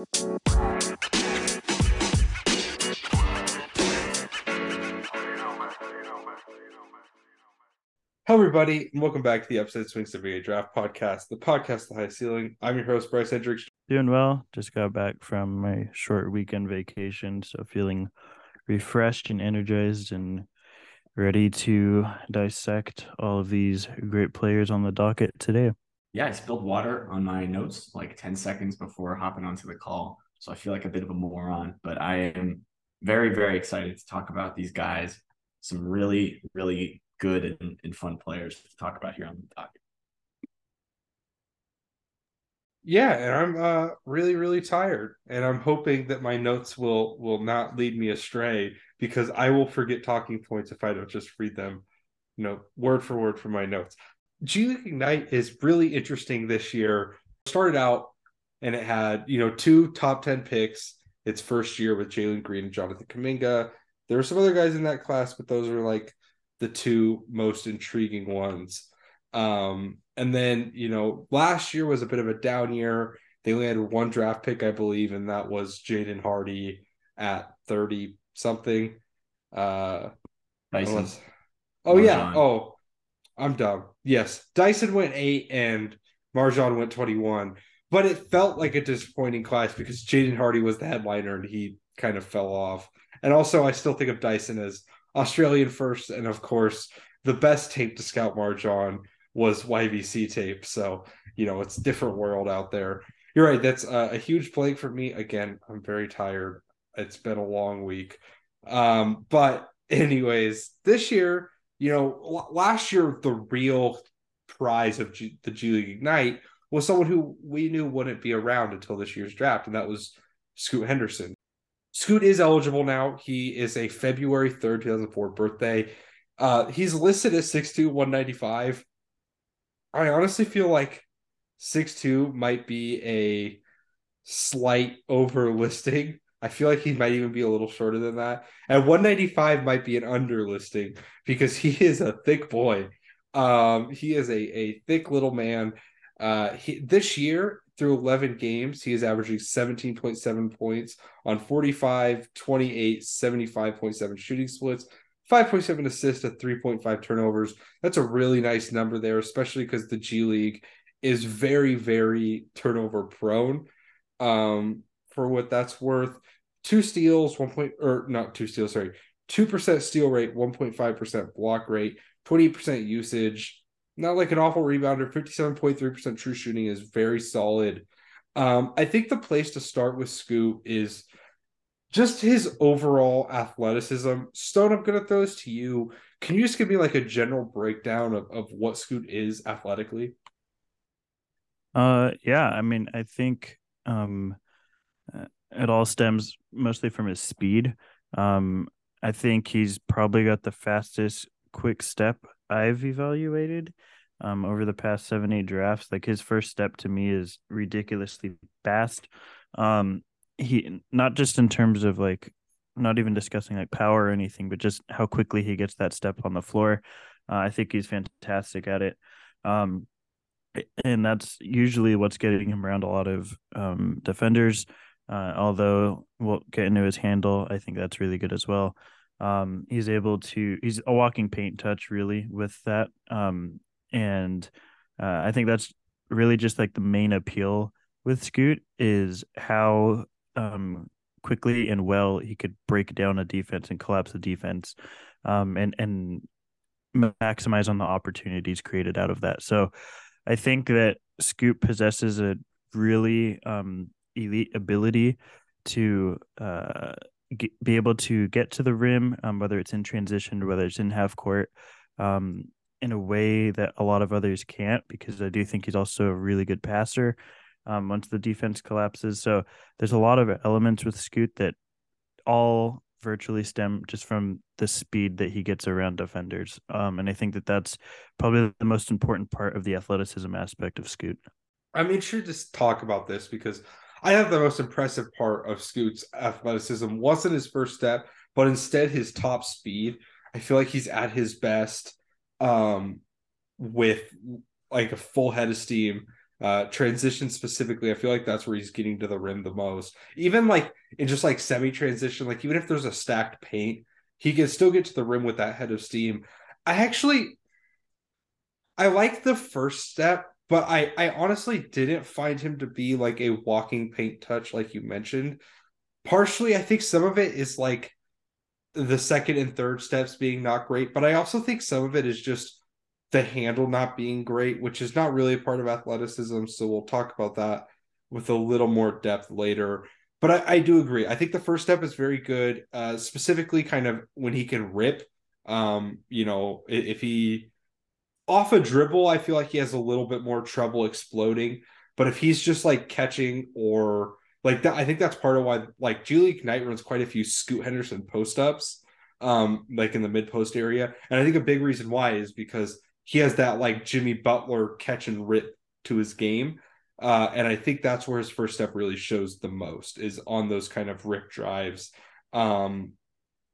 Hello, everybody, and welcome back to the Upside Swings NBA Draft Podcast, the podcast, The High Ceiling. I'm your host, Bryce Hendricks. Doing well. Just got back from my short weekend vacation, so feeling refreshed and energized and ready to dissect all of these great players on the docket today. Yeah, I spilled water on my notes like 10 seconds before hopping onto the call. So I feel like a bit of a moron, but I am very, very excited to talk about these guys. Some really, really good and, and fun players to talk about here on the docket. Yeah, and I'm uh, really, really tired, and I'm hoping that my notes will will not lead me astray because I will forget talking points if I don't just read them, you know, word for word from my notes. G League Ignite is really interesting this year. Started out and it had you know two top ten picks. Its first year with Jalen Green and Jonathan Kuminga. There were some other guys in that class, but those are like the two most intriguing ones. Um, and then, you know, last year was a bit of a down year. They only had one draft pick, I believe, and that was Jaden Hardy at 30 something. Uh, unless- oh, yeah. Oh, I'm dumb. Yes. Dyson went eight and MarJon went 21. But it felt like a disappointing class because Jaden Hardy was the headliner and he kind of fell off. And also, I still think of Dyson as Australian first, and of course, the best tape to scout MarJon was YVC tape. So you know, it's different world out there. You're right. That's a, a huge blank for me. Again, I'm very tired. It's been a long week. Um, but anyways, this year, you know, last year the real prize of G- the G League Ignite was someone who we knew wouldn't be around until this year's draft, and that was Scoot Henderson. Scoot is eligible now. He is a February 3rd, 2004 birthday. Uh, he's listed as 6'2, 195. I honestly feel like 6'2 might be a slight over listing. I feel like he might even be a little shorter than that. And 195 might be an underlisting because he is a thick boy. Um, he is a, a thick little man. Uh, he, this year, through 11 games, he is averaging 17.7 points on 45, 28, 75.7 shooting splits, 5.7 assists at 3.5 turnovers. That's a really nice number there, especially because the G League is very, very turnover prone. Um, for what that's worth, two steals, one point or not two steals, sorry, two percent steal rate, 1.5% block rate, twenty percent usage. Not like an awful rebounder. 57.3% true shooting is very solid. Um, I think the place to start with Scoot is just his overall athleticism. Stone, I'm going to throw this to you. Can you just give me like a general breakdown of, of what Scoot is athletically? Uh, yeah, I mean, I think um, it all stems mostly from his speed. Um, I think he's probably got the fastest quick step I've evaluated um, over the past seven, eight drafts. Like his first step to me is ridiculously fast. Um, he not just in terms of like not even discussing like power or anything, but just how quickly he gets that step on the floor. Uh, I think he's fantastic at it. Um, and that's usually what's getting him around a lot of um, defenders. Uh, although we'll get into his handle, I think that's really good as well. Um, he's able to he's a walking paint touch really with that, um, and uh, I think that's really just like the main appeal with Scoot is how um, quickly and well he could break down a defense and collapse the defense, um, and and maximize on the opportunities created out of that. So I think that Scoot possesses a really um, elite ability to uh, be able to get to the rim, um, whether it's in transition whether it's in half court, um, in a way that a lot of others can't. Because I do think he's also a really good passer. Um, once the defense collapses, so there's a lot of elements with Scoot that all virtually stem just from the speed that he gets around defenders. Um, and I think that that's probably the most important part of the athleticism aspect of Scoot. I made sure to talk about this because I have the most impressive part of Scoot's athleticism wasn't his first step, but instead his top speed. I feel like he's at his best um, with like a full head of steam Uh, transition specifically, I feel like that's where he's getting to the rim the most. Even like in just like semi transition, like even if there's a stacked paint, he can still get to the rim with that head of steam. I actually, I like the first step, but I I honestly didn't find him to be like a walking paint touch like you mentioned. Partially, I think some of it is like the second and third steps being not great, but I also think some of it is just the handle not being great, which is not really a part of athleticism. So we'll talk about that with a little more depth later. But I, I do agree. I think the first step is very good, uh, specifically kind of when he can rip. Um, you know, if he off a dribble, I feel like he has a little bit more trouble exploding. But if he's just like catching or like that, I think that's part of why like League Ignite runs quite a few Scoot Henderson post ups, um, like in the mid post area. And I think a big reason why is because he has that like Jimmy Butler catch and rip to his game. Uh, and I think that's where his first step really shows the most is on those kind of rip drives. Um,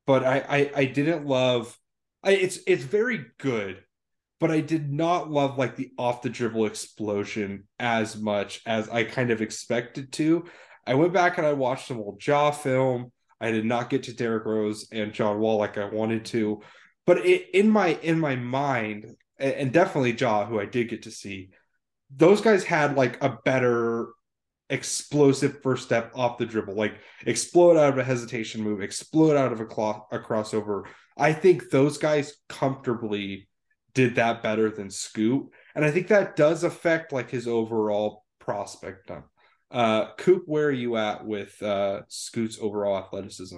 but I, I, I didn't love. I, it's it's very good, but I did not love like the off the dribble explosion as much as I kind of expected to. I went back and I watched some old Ja film. I did not get to Derrick Rose and John Wall like I wanted to, but it, in my in my mind, and definitely Ja, who I did get to see, those guys had like a better explosive first step off the dribble, like explode out of a hesitation move, explode out of a, cloth, a crossover. I think those guys comfortably did that better than Scoot, and I think that does affect like his overall prospect. Uh, Coop, where are you at with uh, Scoot's overall athleticism?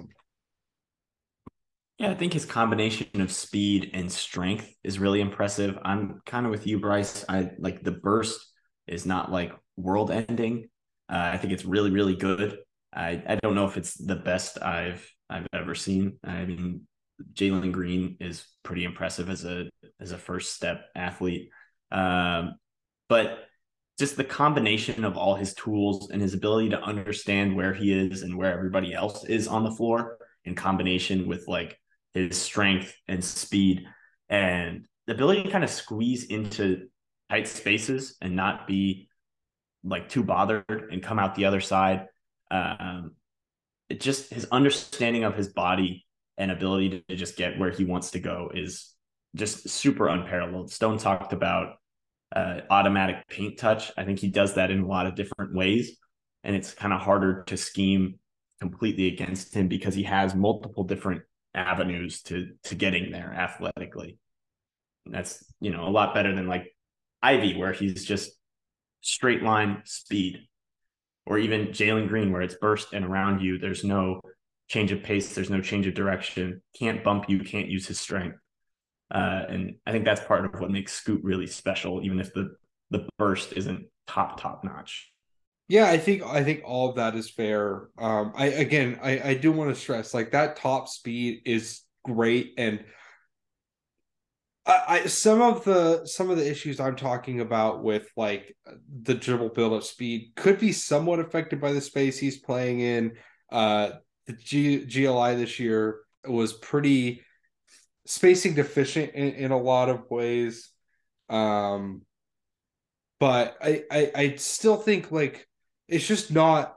Yeah, I think his combination of speed and strength is really impressive. I'm kind of with you, Bryce. I like the burst is not like world ending. Uh, I think it's really, really good. I, I don't know if it's the best I've I've ever seen. I mean, Jalen Green is pretty impressive as a as a first step athlete. Um, but just the combination of all his tools and his ability to understand where he is and where everybody else is on the floor in combination with like his strength and speed and the ability to kind of squeeze into tight spaces and not be like too bothered and come out the other side. Um, it just his understanding of his body and ability to, to just get where he wants to go is just super unparalleled. Stone talked about uh, automatic paint touch. I think he does that in a lot of different ways, and it's kind of harder to scheme completely against him because he has multiple different avenues to to getting there athletically. And that's you know a lot better than like Ivey, where he's just straight line speed, or even Jalen Green, where it's burst and around you. There's no change of pace. There's no change of direction. Can't bump you. Can't use his strength. Uh, and I think that's part of what makes Scoot really special, even if the the burst isn't top top notch. Yeah, I think I think all of that is fair. Um, I again, I I do want to stress like that top speed is great, and I, I some of the some of the issues I'm talking about with like the dribble build up speed could be somewhat affected by the space he's playing in. Uh, the G, GLI this year was pretty spacing deficient in, in a lot of ways. Um, but I, I I still think like it's just not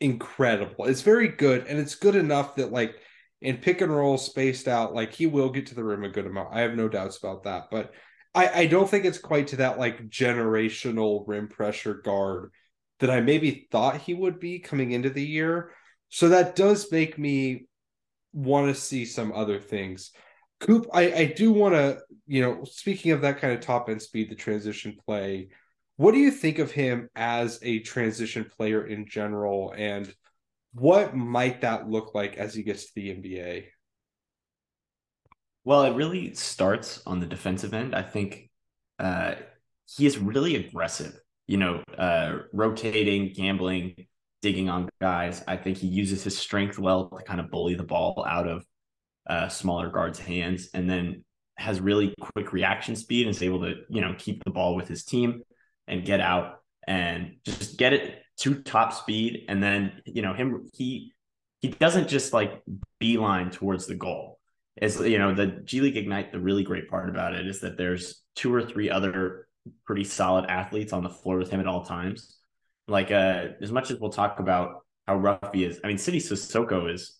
incredible. It's very good, and it's good enough that like in pick and roll spaced out, like he will get to the rim a good amount. I have no doubts about that. But I, I don't think it's quite to that like generational rim pressure guard that I maybe thought he would be coming into the year. So that does make me want to see some other things. Coop, I, I do want to, you know, speaking of that kind of top end speed, the transition play, what do you think of him as a transition player in general, and what might that look like as he gets to the NBA? Well, it really starts on the defensive end. I think uh, he is really aggressive. You know, uh, rotating, gambling, digging on guys. I think he uses his strength well to kind of bully the ball out of uh, smaller guards' hands, and then has really quick reaction speed and is able to you know keep the ball with his team and get out and just get it to top speed. And then, you know, him, he, he doesn't just like beeline towards the goal. It's, you know, the G League Ignite, the really great part about it is that there's two or three other pretty solid athletes on the floor with him at all times. Like uh, as much as we'll talk about how rough he is, I mean, Sidy Cissoko is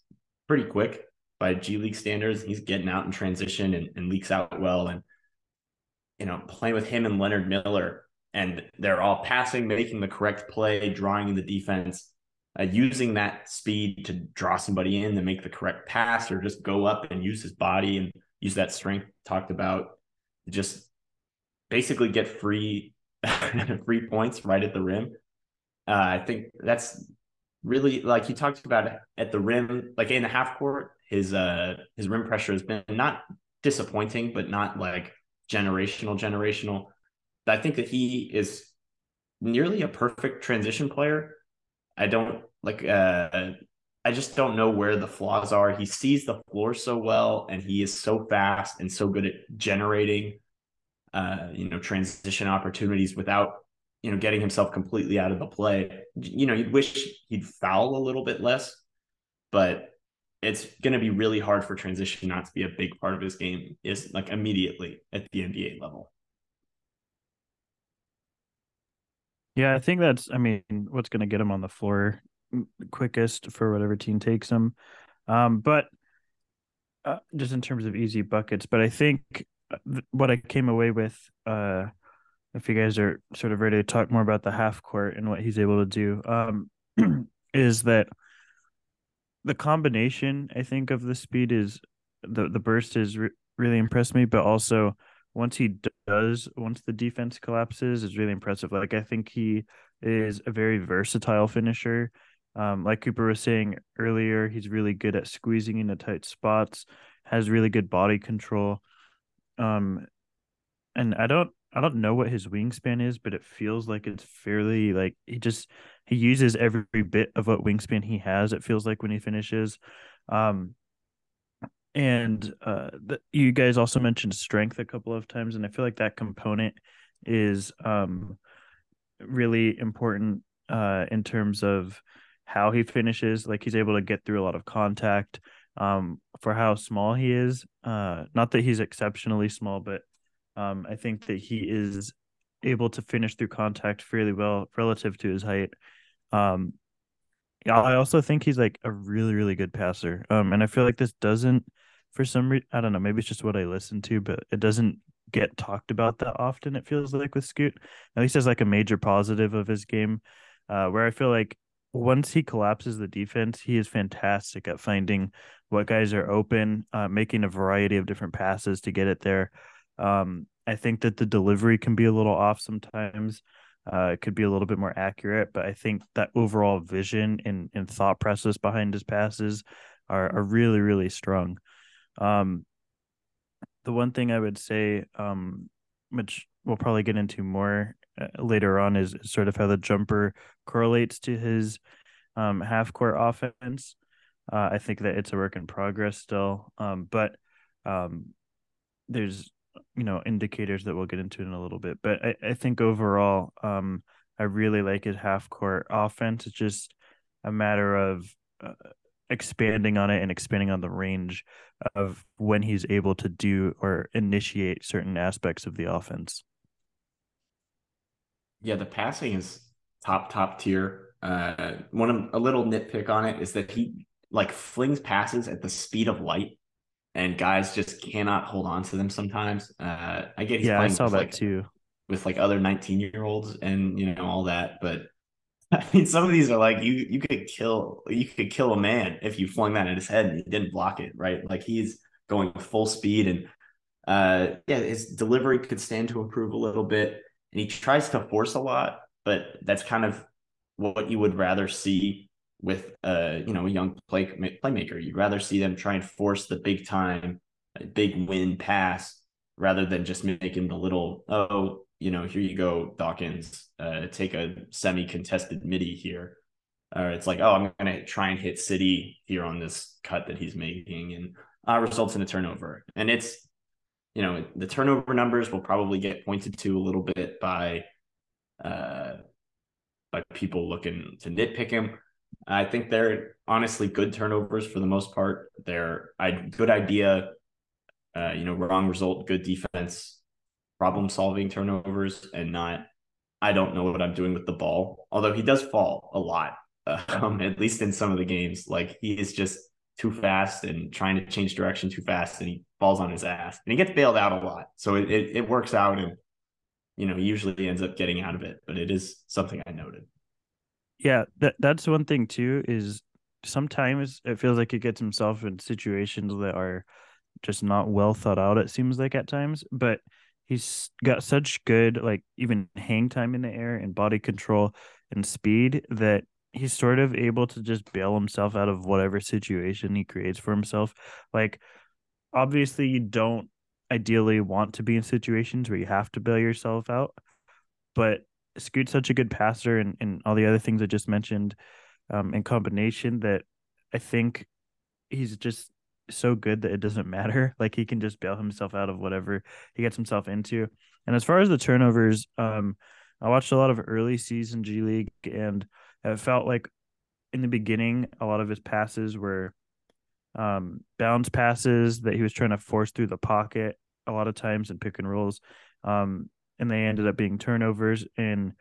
pretty quick by G League standards. He's getting out in transition and, and leaks out well. And you know, playing with him and Leonard Miller, and they're all passing, making the correct play, drawing in the defense, uh, using that speed to draw somebody in to make the correct pass, or just go up and use his body and use that strength talked about. Just basically get free free points right at the rim. Uh, I think that's really like he talked about at the rim, like in the half court, his uh his rim pressure has been not disappointing, but not like generational, generational. I think that he is nearly a perfect transition player. I don't like uh I just don't know where the flaws are. He sees the floor so well and he is so fast and so good at generating uh you know transition opportunities without you know getting himself completely out of the play. You know, you'd wish he'd foul a little bit less, but it's going to be really hard for transition not to be a big part of his game is like immediately at the NBA level. Yeah, I think that's I mean what's going to get him on the floor quickest for whatever team takes him. Um, but uh, just in terms of easy buckets, but I think uh, what I came away with uh if you guys are sort of ready to talk more about the half court and what he's able to do um is that the combination I think of the speed is the the burst is re- really impressed me, but also once he does, once the defense collapses, is really impressive. Like I think he is a very versatile finisher. Um, like Cooper was saying earlier, he's really good at squeezing into tight spots, has really good body control. Um, and I don't I don't know what his wingspan is, but it feels like it's fairly like he just he uses every bit of what wingspan he has. It feels like when he finishes, um, and uh, the, you guys also mentioned strength a couple of times, and I feel like that component is um really important uh in terms of how he finishes. Like he's able to get through a lot of contact um for how small he is. Uh, not that he's exceptionally small, but um, I think that he is able to finish through contact fairly well relative to his height. Um, I also think he's like a really, really good passer. Um, and I feel like this doesn't, for some reason, I don't know, maybe it's just what I listen to, but it doesn't get talked about that often. It feels like with Scoot, at least as like a major positive of his game, uh, where I feel like once he collapses the defense, he is fantastic at finding what guys are open, uh, making a variety of different passes to get it there. Um, I think that the delivery can be a little off sometimes. Uh, it could be a little bit more accurate, but I think that overall vision and, and thought process behind his passes are, are really, really strong. Um, the one thing I would say, um, which we'll probably get into more uh, later on, is, sort of how the jumper correlates to his um, half court offense. Uh, I think that it's a work in progress still, um, but um, there's you know indicators that we'll get into in a little bit but i, I think overall um i really like his half court offense. It's just a matter of uh, expanding on it and expanding on the range of when he's able to do or initiate certain aspects of the offense. Yeah the passing is top top tier. Uh one a little nitpick on it is that he like flings passes at the speed of light and guys just cannot hold on to them sometimes. Uh, I get he's yeah, I saw that like, too with like other 19 year olds and you know all that, but I mean some of these are like you you could kill you could kill a man if you flung that at his head and he didn't block it right. Like he's going full speed and uh yeah his delivery could stand to improve a little bit and he tries to force a lot, but that's kind of what you would rather see with a you know a young play playmaker. You'd rather see them try and force the big time, big win pass rather than just making the little oh you know here you go Dawkins, uh, take a semi contested midi here. Or it's like oh I'm gonna try and hit Sidy here on this cut that he's making and uh, results in a turnover. And it's you know the turnover numbers will probably get pointed to a little bit by uh by people looking to nitpick him I think they're honestly good turnovers for the most part. They're a good idea, uh, you know, wrong result, good defense. problem solving turnovers and not I don't know what I'm doing with the ball. Although he does fall a lot, um, at least in some of the games. Like he is just too fast and trying to change direction too fast, and he falls on his ass and he gets bailed out a lot. So it it, it works out, and you know usually ends up getting out of it. But it is something I noted. Yeah, that that's one thing too. Is sometimes it feels like he gets himself in situations that are just not well thought out. It seems like at times, but he's got such good like even hang time in the air and body control and speed that he's sort of able to just bail himself out of whatever situation he creates for himself. Like obviously you don't ideally want to be in situations where you have to bail yourself out, but Scoot's such a good passer and, and all the other things I just mentioned um, in combination that I think he's just so good that it doesn't matter. Like he can just bail himself out of whatever he gets himself into. And as far as the turnovers, um, I watched a lot of early season G League and it felt like in the beginning a lot of his passes were um bounce passes that he was trying to force through the pocket a lot of times in pick and rolls. Um and they ended up being turnovers and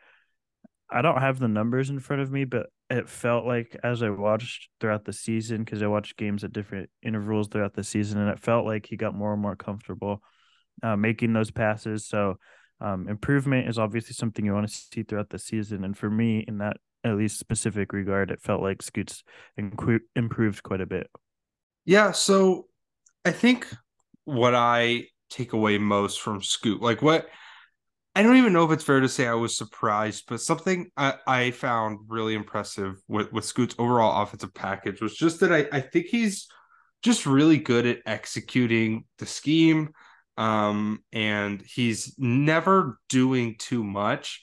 I don't have the numbers in front of me, but it felt like as I watched throughout the season, because I watched games at different intervals throughout the season, and it felt like he got more and more comfortable uh, making those passes. So um, improvement is obviously something you want to see throughout the season. And for me, in that at least specific regard, it felt like Scoots improved quite a bit. Yeah. So I think what I take away most from Scoot, like what I don't even know if it's fair to say I was surprised, but something I, I found really impressive with, with Scoot's overall offensive package was just that I, I think he's just really good at executing the scheme. Um, and he's never doing too much,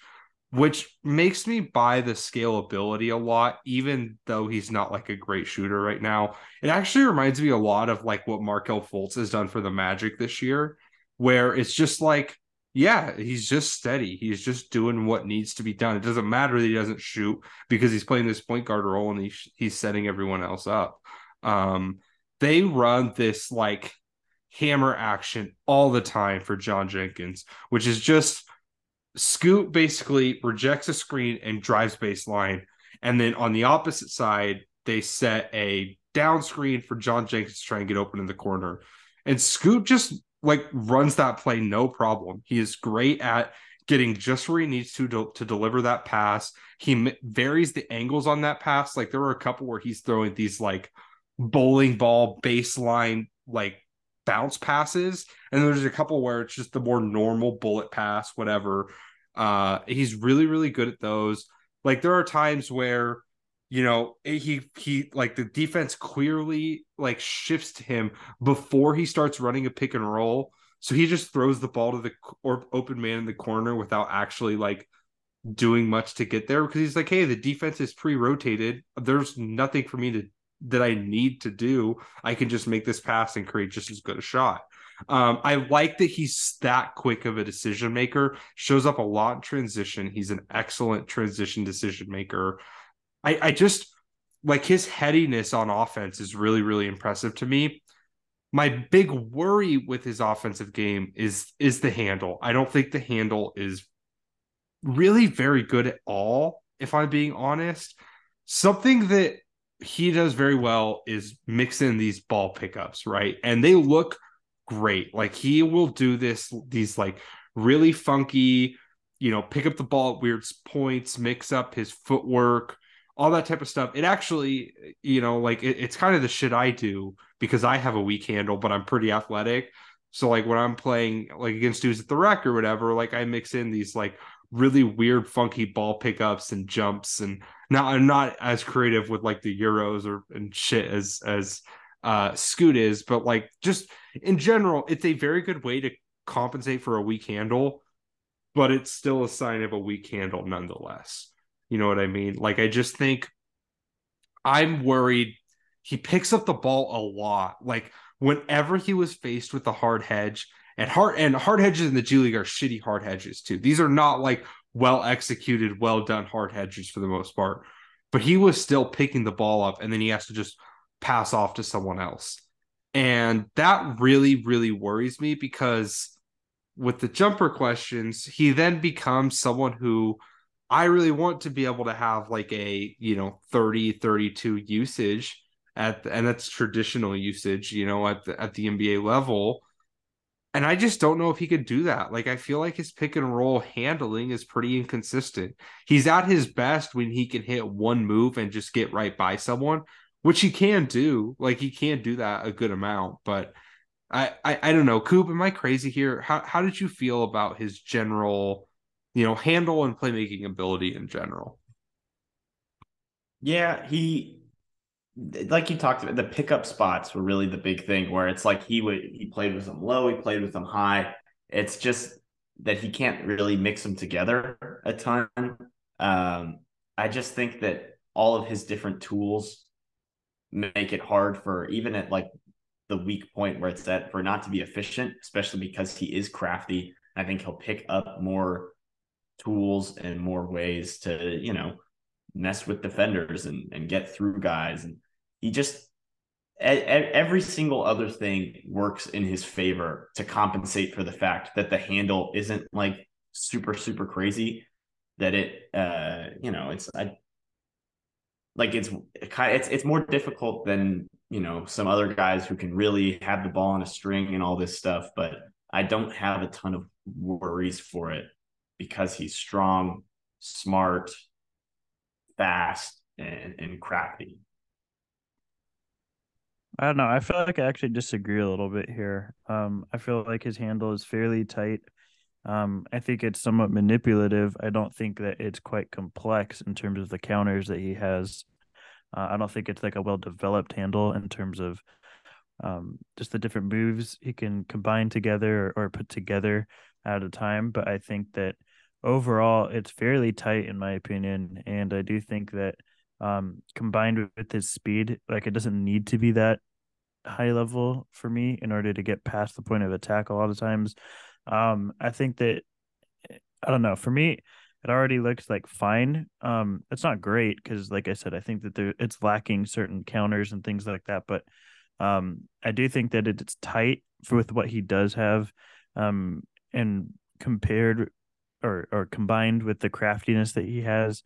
which makes me buy the scalability a lot, even though he's not like a great shooter right now. It actually reminds me a lot of like what Markelle Fultz has done for the Magic this year, where it's just like yeah, he's just steady. He's just doing what needs to be done. It doesn't matter that he doesn't shoot because he's playing this point guard role and he's he's setting everyone else up. Um, they run this like hammer action all the time for John Jenkins, which is just Scoot basically rejects a screen and drives baseline, and then on the opposite side they set a down screen for John Jenkins to try and get open in the corner. And Scoot just like runs that play no problem. He is great at getting just where he needs to to, to deliver that pass. He varies the angles on that pass. Like there were a couple where he's throwing these like bowling ball baseline like bounce passes, and there's a couple where it's just the more normal bullet pass, whatever. Uh, he's really really good at those. Like there are times where you know he he like the defense clearly like shifts to him before he starts running a pick and roll so he just throws the ball to the or open man in the corner without actually like doing much to get there because he's like hey the defense is pre-rotated there's nothing for me to that i need to do i can just make this pass and create just as good a shot um, I like that he's that quick of a decision maker. Shows up a lot in transition. He's an excellent transition decision maker. I, I just like his headiness on offense is really, really impressive to me. My big worry with his offensive game is is the handle. I don't think the handle is really very good at all, if I'm being honest. Something that he does very well is mix in these ball pickups, right? And they look great. Like he will do this, these like really funky, you know, pick up the ball at weird points, mix up his footwork, all that type of stuff. It actually, you know, like it, it's kind of the shit I do because I have a weak handle, but I'm pretty athletic. So like when I'm playing like against dudes at the rec or whatever, like I mix in these like really weird, funky ball pickups and jumps, and now I'm not as creative with like the euros or and shit as as uh Scoot is, but like just in general, it's a very good way to compensate for a weak handle, but it's still a sign of a weak handle nonetheless. You know what I mean? Like, I just think I'm worried he picks up the ball a lot. Like, whenever he was faced with the hard hedge, and hard and hard hedges in the G League are shitty hard hedges too. These are not like well executed, well done hard hedges for the most part. But he was still picking the ball up, and then he has to just pass off to someone else. And that really, really worries me because with the jumper questions, he then becomes someone who I really want to be able to have like a, you know, 30, 32 usage at the, and that's traditional usage, you know, at the at the NBA level. And I just don't know if he could do that. Like I feel like his pick and roll handling is pretty inconsistent. He's at his best when he can hit one move and just get right by someone, which he can do. Like he can do that a good amount, but I, I, I don't know. Coop, am I crazy here? How how did you feel about his general, you know, handle and playmaking ability in general? Yeah, he like you talked about the pickup spots were really the big thing where it's like he would he played with them low, he played with them high. It's just that he can't really mix them together a ton. Um, I just think that all of his different tools make it hard for even at like the weak point where it's at for not to be efficient, especially because he is crafty. I think he'll pick up more tools and more ways to, you know, mess with defenders and, and get through guys. And he just, every single other thing works in his favor to compensate for the fact that the handle isn't like super, super crazy. That it, uh, you know, it's, I, like it's it's it's more difficult than you know some other guys who can really have the ball on a string and all this stuff but i don't have a ton of worries for it because he's strong smart fast and, and crafty. I don't know. I feel like i actually disagree a little bit here. Um i feel like his handle is fairly tight. Um i think it's somewhat manipulative. I don't think that it's quite complex in terms of the counters that he has. Uh, I don't think it's like a well developed handle in terms of um, just the different moves he can combine together or, or, put together at a time. But I think that overall it's fairly tight in my opinion, and I do think that um, combined with his speed, like it doesn't need to be that high level for me in order to get past the point of attack. A lot of times, um, I think that I don't know. For me, it already looks like fine. Um, it's not great because, like I said, I think that there it's lacking certain counters and things like that. But um, I do think that it's tight with what he does have, um, and compared or or combined with the craftiness that he has,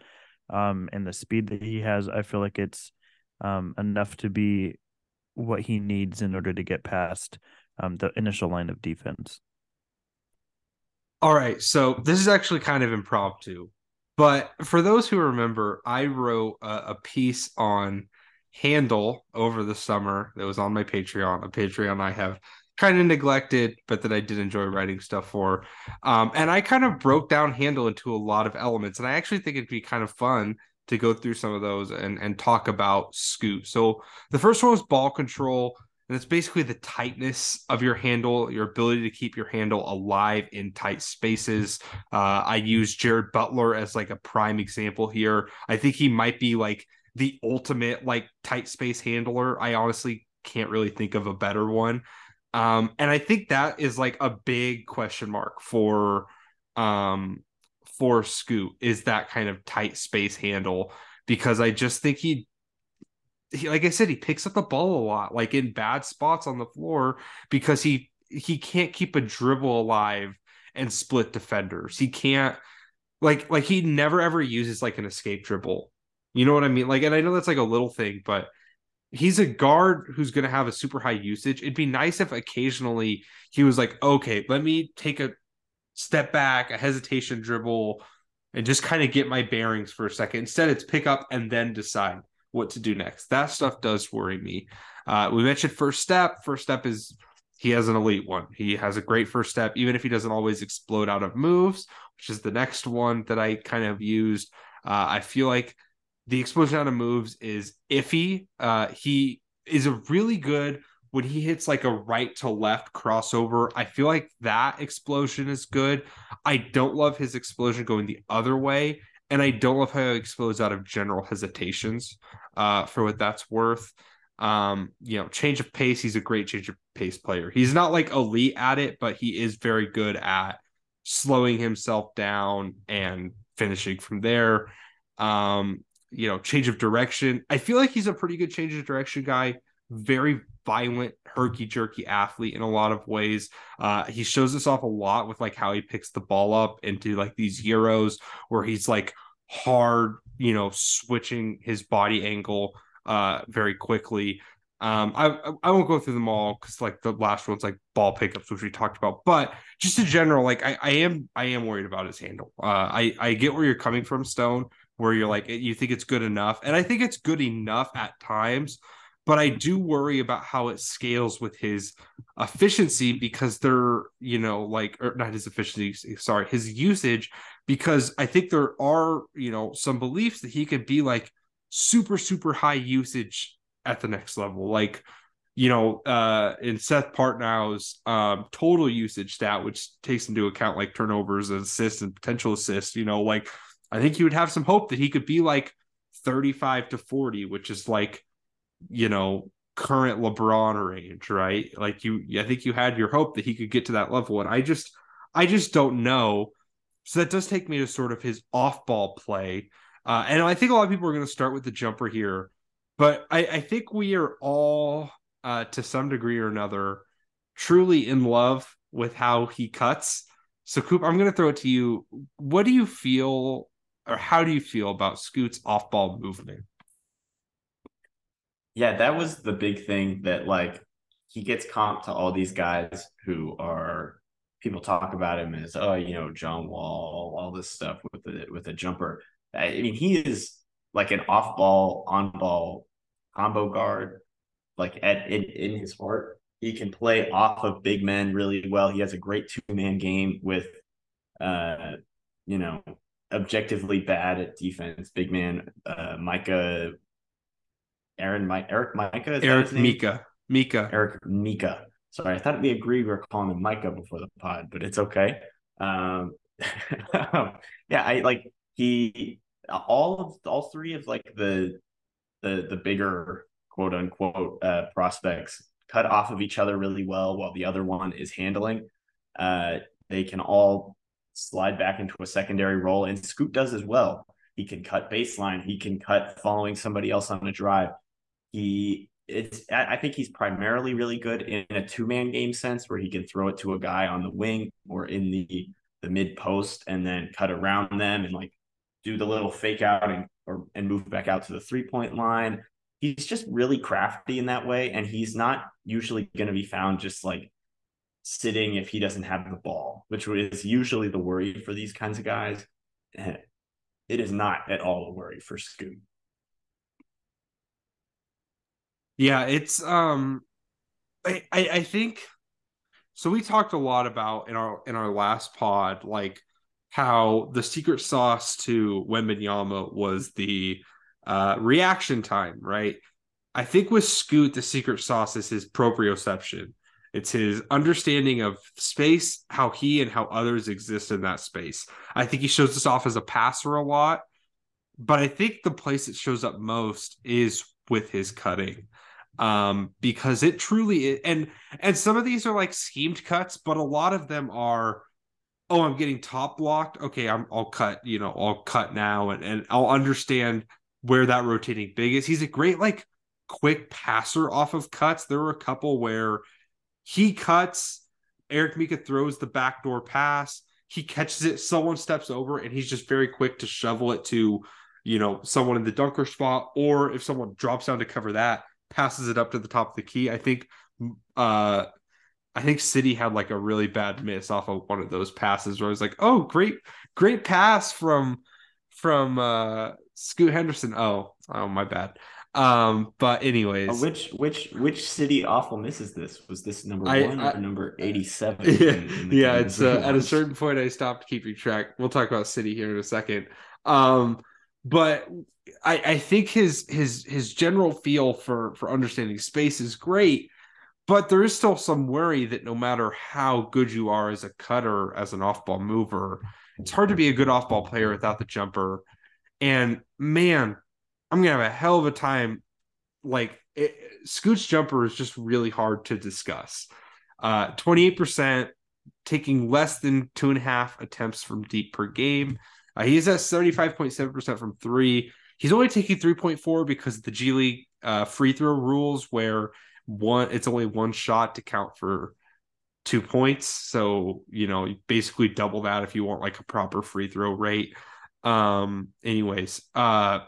um, and the speed that he has, I feel like it's um enough to be what he needs in order to get past um the initial line of defense. All right, so this is actually kind of impromptu, but for those who remember, I wrote a, a piece on handle over the summer that was on my Patreon, a Patreon I have kind of neglected, but that I did enjoy writing stuff for. Um, and I kind of broke down handle into a lot of elements, and I actually think it'd be kind of fun to go through some of those and and talk about scoot. So the first one was ball control and it's basically the tightness of your handle, your ability to keep your handle alive in tight spaces. Uh, I use Jared Butler as like a prime example here. I think he might be like the ultimate like tight space handler. I honestly can't really think of a better one. Um, and I think that is like a big question mark for um for Scoot is that kind of tight space handle because I just think he he, like I said, he picks up the ball a lot, like in bad spots on the floor because he he can't keep a dribble alive and split defenders. He can't like like he never ever uses like an escape dribble. You know what I mean? Like, and I know that's like a little thing, but he's a guard who's going to have a super high usage. It'd be nice if occasionally he was like, okay, let me take a step back, a hesitation dribble, and just kind of get my bearings for a second. Instead, it's pick up and then decide what to do next. That stuff does worry me. Uh, we mentioned first step. First step is he has an elite one. He has a great first step, even if he doesn't always explode out of moves, which is the next one that I kind of used. Uh, I feel like the explosion out of moves is iffy. Uh, he is a really good when he hits like a right to left crossover. I feel like that explosion is good. I don't love his explosion going the other way. And I don't love how he explodes out of general hesitations uh, for what that's worth. Um, you know, change of pace, he's a great change of pace player. He's not like elite at it, but he is very good at slowing himself down and finishing from there. Um, you know, change of direction. I feel like he's a pretty good change of direction guy. very violent, herky jerky athlete in a lot of ways. Uh, he shows this off a lot with like how he picks the ball up into like these euros where he's like hard, you know, switching his body angle uh very quickly. Um, I I won't go through them all because like the last one's like ball pickups, which we talked about. But just in general, like I, I am I am worried about his handle. Uh, I I get where you're coming from, Stone, where you're like you think it's good enough, and I think it's good enough at times but I do worry about how it scales with his efficiency because they're, you know, like, or not his efficiency, sorry, his usage, because I think there are, you know, some beliefs that he could be like super, super high usage at the next level. Like, you know, uh, in Seth Partnow's um, total usage stat, which takes into account like turnovers and assists and potential assists, you know, like I think you would have some hope that he could be like 35 to 40, which is like you know, current LeBron range, right? Like you, I think you had your hope that he could get to that level, and I just, I just don't know. So that does take me to sort of his off-ball play, uh, and I think a lot of people are going to start with the jumper here, but I, I think we are all, uh, to some degree or another, truly in love with how he cuts. So, Coop, I'm going to throw it to you. What do you feel, or how do you feel about Scoot's off-ball movement? yeah, that was the big thing that like he gets comp to all these guys who are people talk about him as oh you know John Wall all this stuff with the with a jumper. I mean he is like an off ball on ball combo guard like at in, in his heart. He can play off of big men really well. He has a great two man game with uh you know objectively bad at defense. Big man uh Micah Aaron Mike Eric Micah. Eric Mika. Mika. Eric Mika. Sorry, I thought we agreed we were calling him Micah before the pod, but it's okay. Um, yeah, I like he all of all three of like the the the bigger quote unquote uh, prospects cut off of each other really well while the other one is handling. Uh, they can all slide back into a secondary role, and Scoot does as well. He can cut baseline. He can cut following somebody else on a drive. He it's I think he's primarily really good in a two man game sense where he can throw it to a guy on the wing or in the the mid post and then cut around them and like do the little fake out and or and move back out to the three point line. He's just really crafty in that way, and he's not usually going to be found just like sitting if he doesn't have the ball, which is usually the worry for these kinds of guys. It is not at all a worry for Scoot. Yeah, it's um I, I, I think so we talked a lot about in our in our last pod like how the secret sauce to Wembanyama was the uh reaction time, right? I think with Scoot the secret sauce is his proprioception. It's his understanding of space, how he and how others exist in that space. I think he shows this off as a passer a lot, but I think the place it shows up most is with his cutting um because it truly is, and and some of these are like schemed cuts but a lot of them are oh i'm getting top blocked. Okay i'm i'll cut you know i'll cut now and, and i'll understand where that rotating big is. He's a great like quick passer off of cuts. There were a couple where he cuts eric mika throws the backdoor pass he catches it someone steps over and he's just very quick to shovel it to you know someone in the dunker spot or if someone drops down to cover that passes it up to the top of the key. I think uh I think Sidy had like a really bad miss off of one of those passes where I was like, "Oh, great, great pass from from uh Scoot Henderson." Oh, oh, my bad. Um, but anyways, uh, which which which Sidy awful misses this? Was this number I, one I, or number eighty seven? Yeah, yeah. It's uh, at a certain point I stopped keeping track. We'll talk about Sidy here in a second. Um, but I, I think his his his general feel for for understanding space is great, but there is still some worry that no matter how good you are as a cutter, as an off ball mover, it's hard to be a good off ball player without the jumper. And man, I'm gonna have a hell of a time. Like it, Scoot's jumper is just really hard to discuss. Uh, 28%, taking less than two and a half attempts from deep per game. Uh, he's at 75.7% from three. He's only taking 3.4 because the G League uh, free throw rules where one it's only one shot to count for two points. So, you know, basically double that if you want like a proper free throw rate. Um, anyways, uh,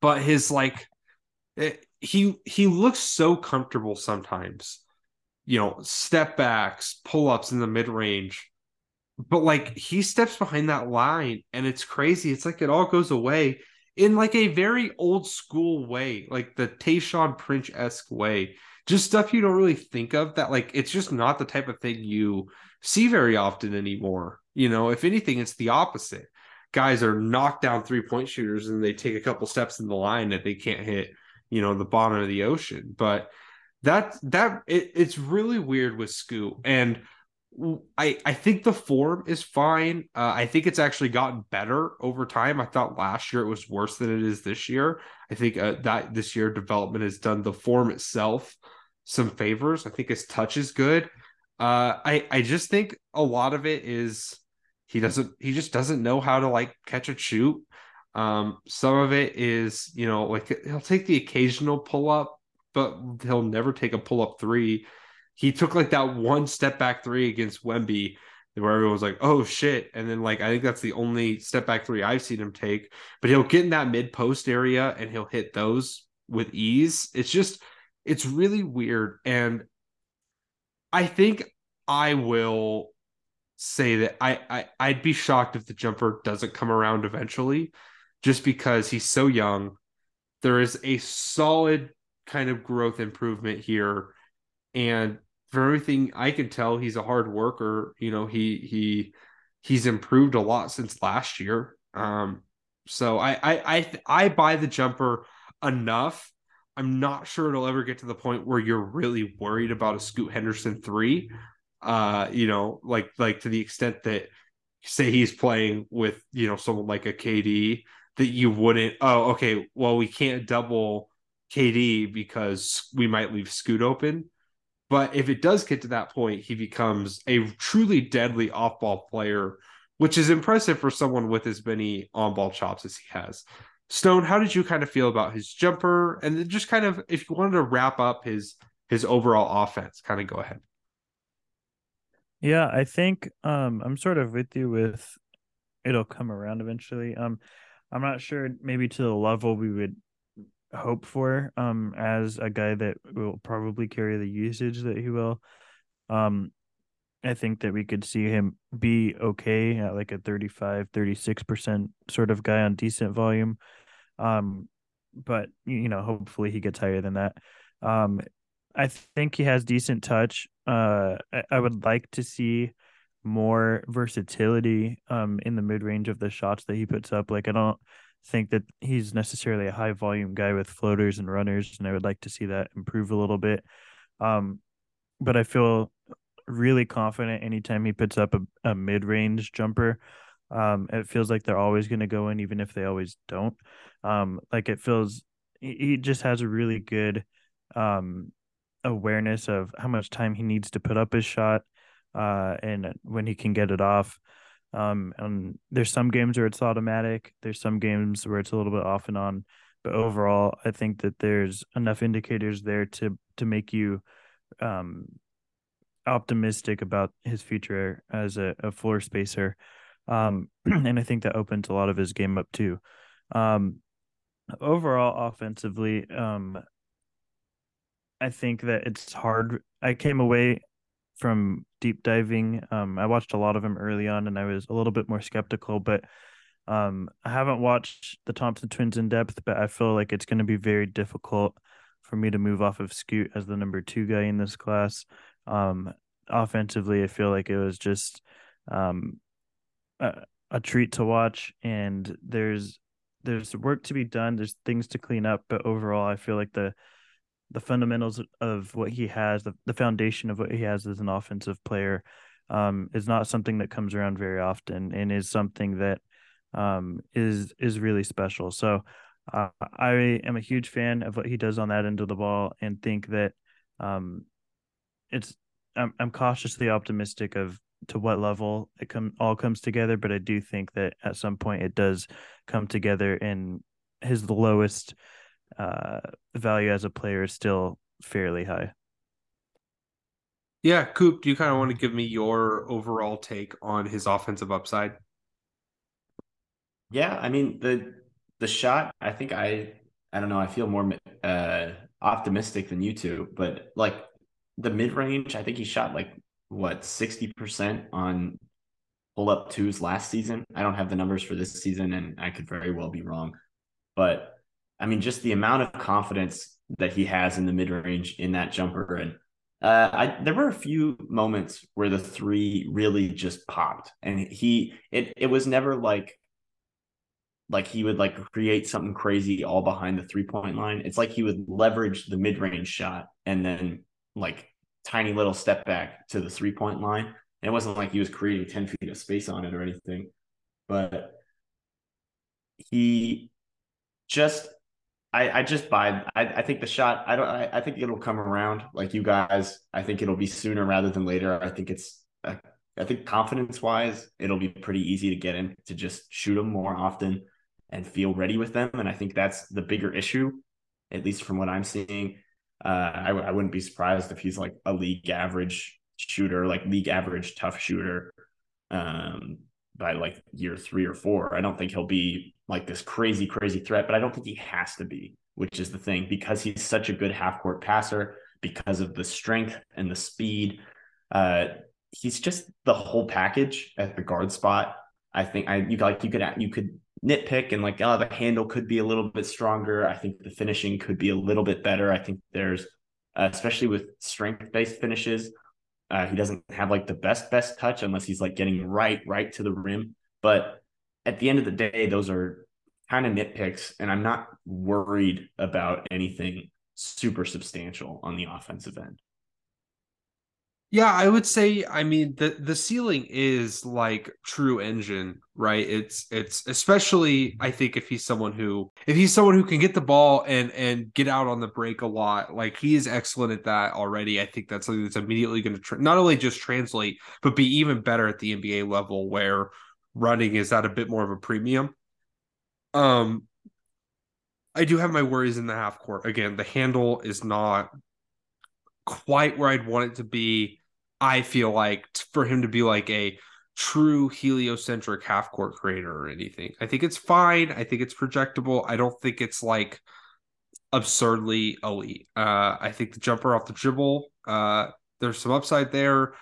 but his like it, eh, he he looks so comfortable sometimes, you know, step backs, pull ups in the mid range, but like he steps behind that line and it's crazy. It's like it all goes away in like a very old school way, like the Tayshaun Prince esque way. Just stuff you don't really think of that, like it's just not the type of thing you see very often anymore. You know, if anything, it's the opposite. Guys are knocked down three point shooters and they take a couple steps in the line that they can't hit, you know, the bottom of the ocean. But that that it, it's really weird with Scoot. And I I think the form is fine. Uh, I think it's actually gotten better over time. I thought last year it was worse than it is this year. I think uh, that this year development has done the form itself some favors. I think his touch is good. Uh, I I just think a lot of it is he doesn't he just doesn't know how to like catch a shoot. Um, some of it is you know like he'll take the occasional pull up, but he'll never take a pull up three he took like that one step back three against Wemby where everyone was like, oh shit. And then like I think that's the only step back three I've seen him take. But he'll get in that mid post area and he'll hit those with ease. It's just it's really weird. And I think I will say that I, I I'd be shocked if the jumper doesn't come around eventually, just because he's so young. There is a solid kind of growth improvement here. And for everything I can tell, he's a hard worker. You know, he he he's improved a lot since last year. Um, so I I I I buy the jumper enough. I'm not sure it'll ever get to the point where you're really worried about a Scoot Henderson three. Uh, you know, like like to the extent that say he's playing with you know someone like a KD that you wouldn't. Oh, okay. Well, we can't double KD because we might leave Scoot open but if it does get to that point, he becomes a truly deadly off ball player, which is impressive for someone with as many on ball chops as he has. Stone, how did you kind of feel about his jumper? And just kind of, if you wanted to wrap up his his overall offense, kind of go ahead. Yeah, I think um, I'm sort of with you with it'll come around eventually. Um, I'm not sure maybe to the level we would hope for um as a guy that will probably carry the usage that he will. Um I think that we could see him be okay at like a 35 36% sort of guy on decent volume. Um but you know, hopefully he gets higher than that. Um I think he has decent touch. Uh I, I would like to see more versatility um in the mid range of the shots that he puts up. Like I don't think that he's necessarily a high volume guy with floaters and runners, and I would like to see that improve a little bit. Um, but I feel really confident anytime he puts up a, a mid range jumper. Um, it feels like they're always going to go in, even if they always don't. Um, like it feels he, he just has a really good um awareness of how much time he needs to put up his shot uh and when he can get it off um, and there's some games where it's automatic. There's some games where it's a little bit off and on. But overall, I think that there's enough indicators there to to make you um, optimistic about his future as a, a floor spacer. Um, and I think that opens a lot of his game up too. Um, overall, offensively, um, I think that it's hard. I came away from deep diving. Um, I watched a lot of him early on, and I was a little bit more skeptical. But um, I haven't watched the Thompson twins in depth, but I feel like it's going to be very difficult for me to move off of Scoot as the number two guy in this class. Um, offensively, I feel like it was just um, a, a treat to watch, and there's there's work to be done. There's things to clean up, but overall, I feel like the the fundamentals of what he has, the, the foundation of what he has as an offensive player, um, is not something that comes around very often, and is something that um, is is really special. So uh, I am a huge fan of what he does on that end of the ball, and think that um, it's I'm, I'm cautiously optimistic of to what level it come all comes together, but I do think that at some point it does come together and his lowest uh, value as a player is still fairly high. Yeah, Coop, do you kind of want to give me your overall take on his offensive upside? Yeah, I mean the the shot. I think I I don't know. I feel more uh, optimistic than you two, but like the mid range, I think he shot like what sixty percent on pull up twos last season. I don't have the numbers for this season, and I could very well be wrong, but I mean, just the amount of confidence that he has in the mid range in that jumper and uh, I there were a few moments where the three really just popped, and he it it was never like like he would like create something crazy all behind the three point line. It's like he would leverage the mid range shot and then like tiny little step back to the three point line. And it wasn't like he was creating 10 feet of space on it or anything, but he just I, I just buy. I, I think the shot. I don't. I, I think it'll come around. Like you guys, I think it'll be sooner rather than later. I think it's. I think confidence wise, it'll be pretty easy to get in to just shoot them more often and feel ready with them. And I think that's the bigger issue, at least from what I'm seeing. Uh, I, I wouldn't be surprised if he's like a league average shooter, like league average tough shooter, um, by like year three or four. I don't think he'll be like this crazy, crazy threat, but I don't think he has to be, which is the thing because he's such a good half court passer because of the strength and the speed. Uh, he's just the whole package at the guard spot. I think I you like you could you could nitpick and like oh the handle could be a little bit stronger. I think the finishing could be a little bit better. I think there's uh, especially with strength based finishes. Uh, he doesn't have like the best best touch unless he's like getting right right to the rim. But at the end of the day, those are kind of nitpicks, and I'm not worried about anything super substantial on the offensive end. Yeah, I would say I mean the the ceiling is like true engine, right? It's it's especially I think if he's someone who if he's someone who can get the ball and and get out on the break a lot, like he is excellent at that already. I think that's something that's immediately going to tra- not only just translate but be even better at the NBA level where running is at a bit more of a premium. Um I do have my worries in the half court. Again, the handle is not quite where I'd want it to be. I feel like for him to be like a true heliocentric half court creator or anything. I think it's fine. I think it's projectable. I don't think it's like absurdly elite. Uh, I think the jumper off the dribble, uh, there's some upside there.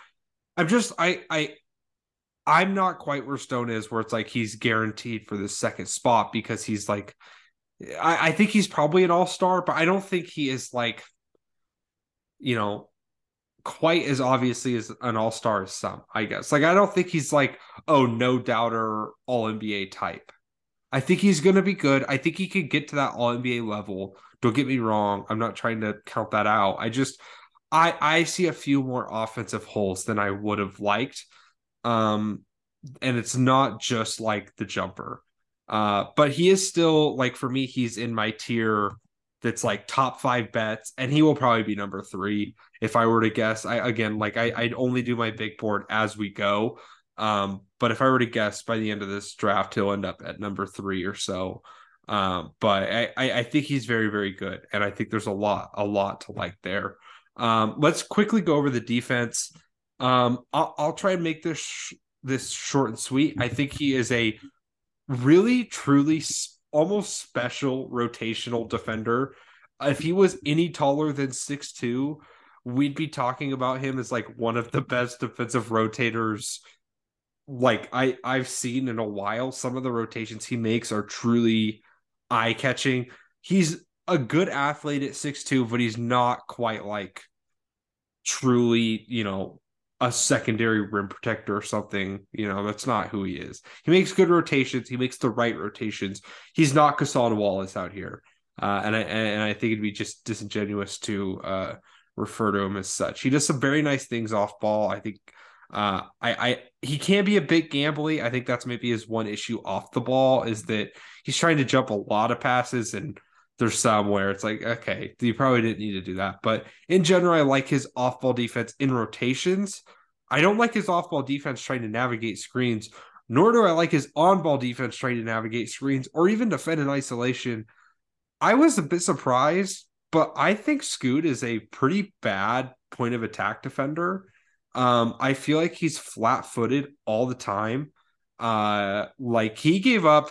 I'm just I I I'm not quite where Stone is, where it's like he's guaranteed for the second spot because he's like I, I think he's probably an all star, but I don't think he is like you know, quite as obviously as an all star as some, I guess. Like, I don't think he's like, oh, no doubter, all NBA type. I think he's going to be good. I think he could get to that all NBA level. Don't get me wrong. I'm not trying to count that out. I just, I, I see a few more offensive holes than I would have liked. Um, and it's not just like the jumper. Uh, but he is still like for me, he's in my tier that's like top five bets, and he will probably be number three if I were to guess. I again like I, I'd only do my big board as we go. Um, but if I were to guess by the end of this draft, he'll end up at number three or so. Um, but I, I, think he's very, very good. And I think there's a lot, a lot to like there. Um, let's quickly go over the defense. Um, I'll, I'll try and make this sh- this short and sweet. I think he is a really, truly almost special rotational defender. If he was any taller than six two, we'd be talking about him as like one of the best defensive rotators like I I've seen in a while. Some of the rotations he makes are truly eye catching. He's a good athlete at six two, but he's not quite like truly, you know, a secondary rim protector or something. You know, that's not who he is. He makes good rotations. He makes the right rotations. He's not Cason Wallace out here. Uh, and I and I think it'd be just disingenuous to uh, refer to him as such. He does some very nice things off ball. I think uh, I, I he can be a bit gambly. I think that's maybe his one issue off the ball is that he's trying to jump a lot of passes and there's some where it's like, okay, you probably didn't need to do that. But in general, I like his off ball defense in rotations. I don't like his off ball defense trying to navigate screens nor do I like his on ball defense trying to navigate screens or even defend in isolation. I was a bit surprised, but I think Scoot is a pretty bad point of attack defender. Um, I feel like he's flat footed all the time. Uh, like he gave up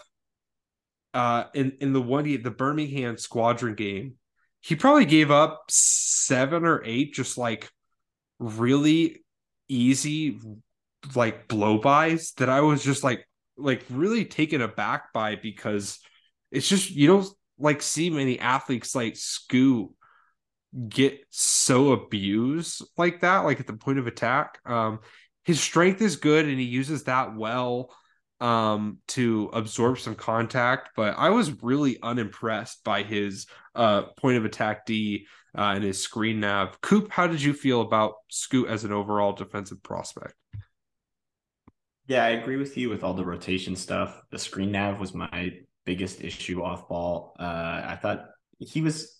uh in in the one the Birmingham Squadron game, he probably gave up seven or eight just like really easy like blow bys that I was just like like really taken aback by because it's just you don't like see many athletes like Scoot get so abused like that, like at the point of attack. Um, his strength is good and he uses that well um to absorb some contact but i was really unimpressed by his uh point of attack d uh, and his screen nav. Coop how did you feel about scoot as an overall defensive prospect? Yeah i agree with you with all the rotation stuff. The screen nav was my biggest issue off ball. Uh i thought he was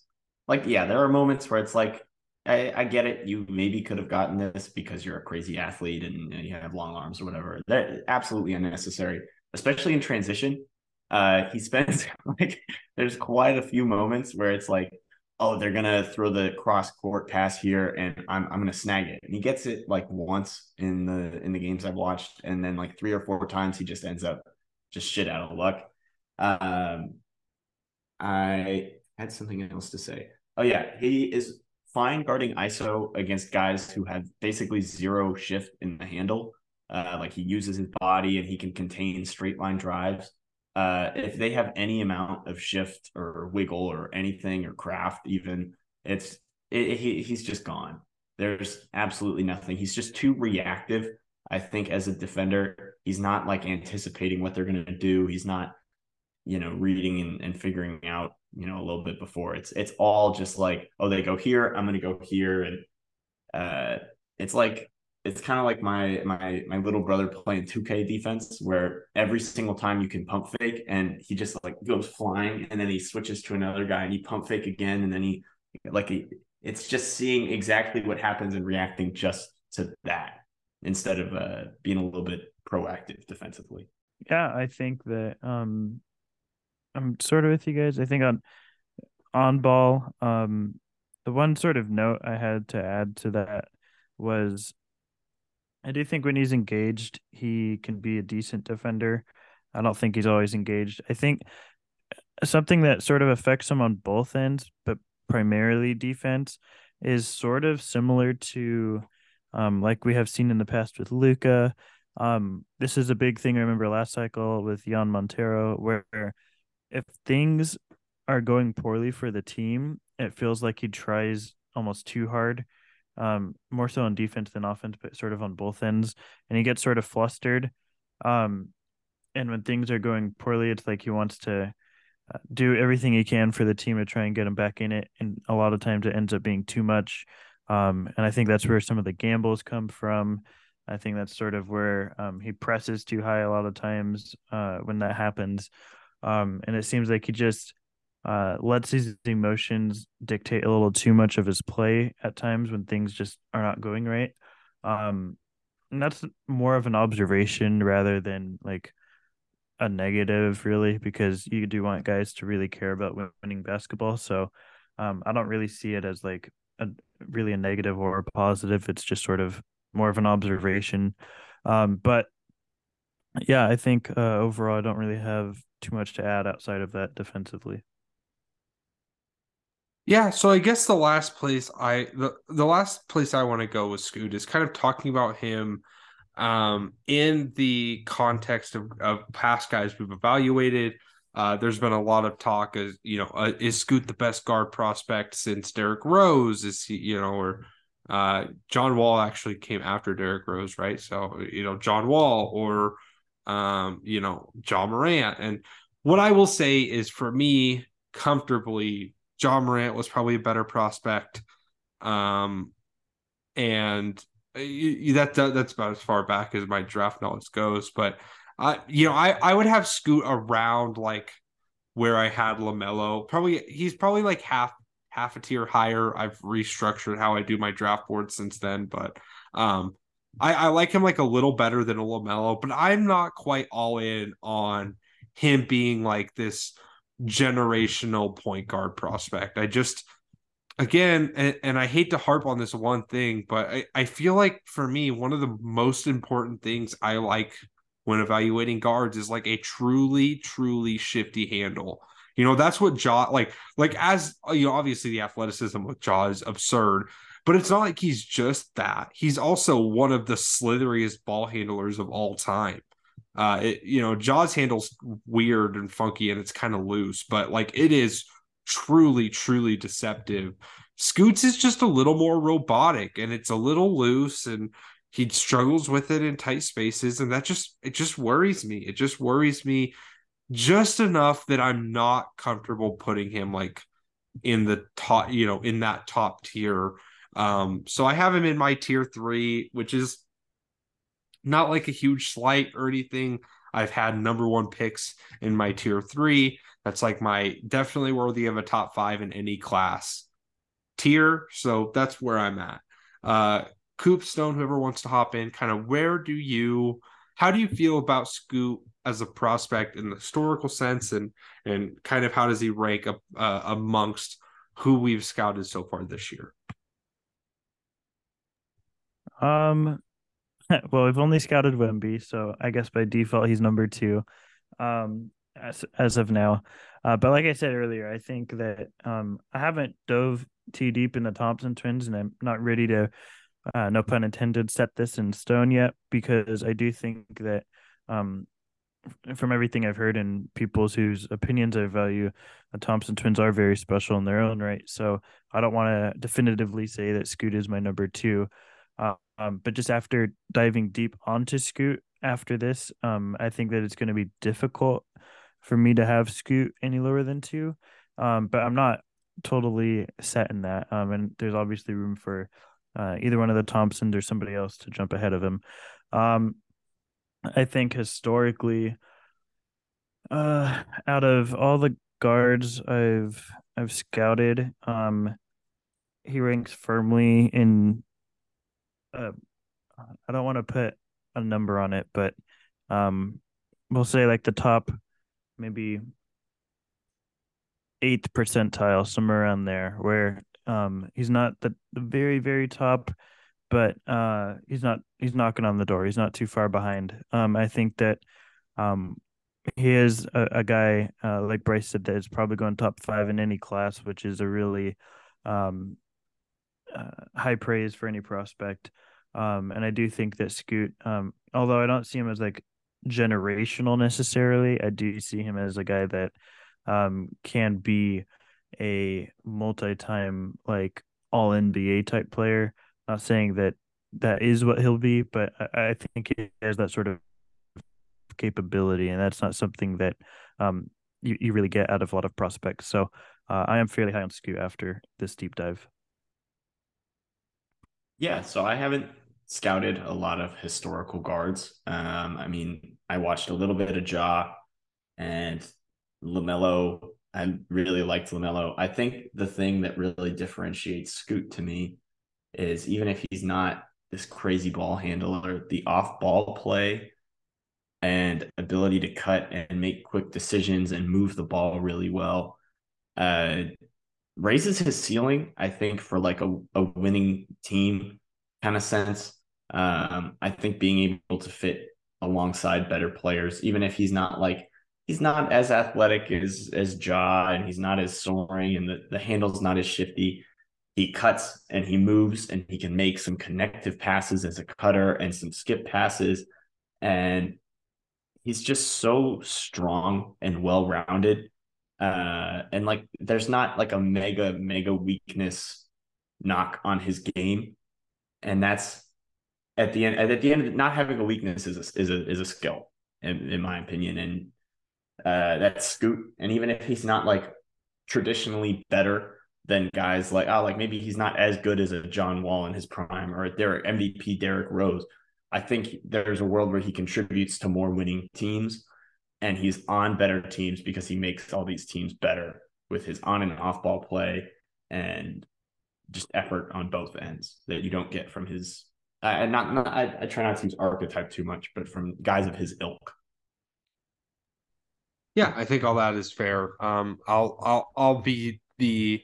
like yeah there are moments where it's like I, I, get it. You maybe could have gotten this because you're a crazy athlete and, and you have long arms or whatever. That absolutely unnecessary, especially in transition. Uh, he spends like there's quite a few moments where it's like, oh, they're gonna throw the cross court pass here, and I'm I'm gonna snag it. And he gets it like once in the in the games I've watched, and then like three or four times he just ends up just shit out of luck. Um, I had something else to say. Oh yeah, he is fine guarding ISO against guys who have basically zero shift in the handle. Uh, like he uses his body and he can contain straight line drives. Uh, if they have any amount of shift or wiggle or anything or craft, even it's it, he, he's just gone. There's absolutely nothing. He's just too reactive. I think as a defender, he's not like anticipating what they're going to do. He's not, you know, reading and, and figuring out you know a little bit before. It's it's all just like oh they go here i'm gonna go here and uh it's like it's kind of like my my my little brother playing 2k defense where every single time you can pump fake and he just like goes flying and then he switches to another guy and he pump fake again and then he like he, it's just seeing exactly what happens and reacting just to that instead of uh being a little bit proactive defensively. Yeah i think that um I'm sort of with you guys. I think on on ball, um, the one sort of note I had to add to that was I do think when he's engaged, he can be a decent defender. I don't think he's always engaged. I think something that sort of affects him on both ends, but primarily defense, is sort of similar to um, like we have seen in the past with Luka. Um, this is a big thing I remember last cycle with Jean Montero, where if things are going poorly for the team, it feels like he tries almost too hard, um, more so on defense than offense, but sort of on both ends, and he gets sort of flustered. Um, and when things are going poorly, it's like he wants to uh, do everything he can for the team to try and get him back in it, and a lot of times it ends up being too much. Um, and I think that's where some of the gambles come from. I think that's sort of where um, he presses too high a lot of times uh, when that happens. Um, and it seems like he just uh, lets his emotions dictate a little too much of his play at times when things just are not going right. Um, and that's more of an observation rather than like a negative, really, because you do want guys to really care about winning basketball. So um, I don't really see it as like a really a negative or a positive. It's just sort of more of an observation. Um, but yeah, I think uh, overall, I don't really have too much to add outside of that defensively. Yeah, so I guess the last place I the, the last place I want to go with Scoot is kind of talking about him um, in the context of, of past guys we've evaluated. Uh, there's been a lot of talk as you know, uh, is Scoot the best guard prospect since Derrick Rose? Is he, you know, or uh, John Wall actually came after Derrick Rose, right? So you know, John Wall or um, you know, Ja Morant. And what I will say is for me, comfortably, Ja Morant was probably a better prospect. Um, and that, that that's about as far back as my draft knowledge goes. But uh, you know, I I would have Scoot around like where I had LaMelo. Probably he's probably like half half a tier higher. I've restructured how I do my draft board since then, but um, I, I like him like a little better than a LaMelo, but I'm not quite all in on him being like this generational point guard prospect. I just again, and, and, I hate to harp on this one thing, but I, I feel like for me, one of the most important things I like when evaluating guards is like a truly, truly shifty handle. You know, that's what Ja like like as you know, obviously the athleticism with Ja is absurd, but it's not like he's just that. He's also one of the slitheriest ball handlers of all time. Uh, it, you know, Ja's handles weird and funky and it's kind of loose, but like it is truly, truly deceptive. Scoots is just a little more robotic and it's a little loose and he struggles with it in tight spaces and that just it just worries me. It just worries me just enough that I'm not comfortable putting him like in the top, you know, in that top tier. Um, so I have him in my tier three, which is not like a huge slight or anything. I've had number one picks in my tier three. That's like my definitely worthy of a top five in any class tier. So that's where I'm at. Uh, Coop Stone, whoever wants to hop in, kind of where do you, how do you feel about Scoot as a prospect in the historical sense, and and kind of how does he rank up uh, amongst who we've scouted so far this year? Um, well, we've only scouted Wemby, so I guess by default he's number two, um, as as of now. Uh, but like I said earlier, I think that um, I haven't dove too deep in the Thompson twins, and I'm not ready to, uh, no pun intended, set this in stone yet because I do think that, um, from everything I've heard and people's whose opinions I value, the Thompson twins are very special in their own right. So I don't want to definitively say that Scoot is my number two. Um, but just after diving deep onto Scoot after this, um, I think that it's going to be difficult for me to have Scoot any lower than two. Um, but I'm not totally set in that. Um, and there's obviously room for uh, either one of the Thompsons or somebody else to jump ahead of him. Um, I think historically, uh, out of all the guards I've I've scouted, um, he ranks firmly in uh, I don't want to put a number on it, but um, we'll say like the top maybe eighth percentile, somewhere around there, where um he's not the, the very very top, but uh he's not he's knocking on the door. He's not too far behind. Um, I think that um he is a, a guy uh, like Bryce said that is probably going top five in any class, which is a really um uh, high praise for any prospect. Um, and I do think that Scoot, um, although I don't see him as like generational necessarily, I do see him as a guy that um, can be a multi-time like all NBA type player. Not saying that that is what he'll be, but I, I think he has that sort of capability, and that's not something that um, you, you really get out of a lot of prospects. So uh, I am fairly high on Scoot after this deep dive. Yeah, so I haven't scouted a lot of historical guards. Um, I mean, I watched a little bit of Ja and LaMelo. I really liked LaMelo. I think the thing that really differentiates Scoot to me is even if he's not this crazy ball handler, the off ball play and ability to cut and make quick decisions and move the ball really well uh, raises his ceiling, I think, for like a, a winning team kind of sense. Um, I think being able to fit alongside better players, even if he's not like he's not as athletic as as Ja, and he's not as soaring and the, the handle's not as shifty. He cuts and he moves and he can make some connective passes as a cutter and some skip passes. And he's just so strong and well rounded. Uh, and like there's not like a mega, mega weakness knock on his game. And that's at the end at the end not having a weakness is a, is a is a skill in, in my opinion. And uh that's scoot and even if he's not like traditionally better than guys like oh like maybe he's not as good as a John Wall in his prime or a Derrick MVP Derrick Rose I think there's a world where he contributes to more winning teams. And he's on better teams because he makes all these teams better with his on and off ball play. And just effort on both ends that you don't get from his and not, not I, I try not to use archetype too much, but from guys of his ilk. Yeah, I think all that is fair. Um, I'll I'll I'll be the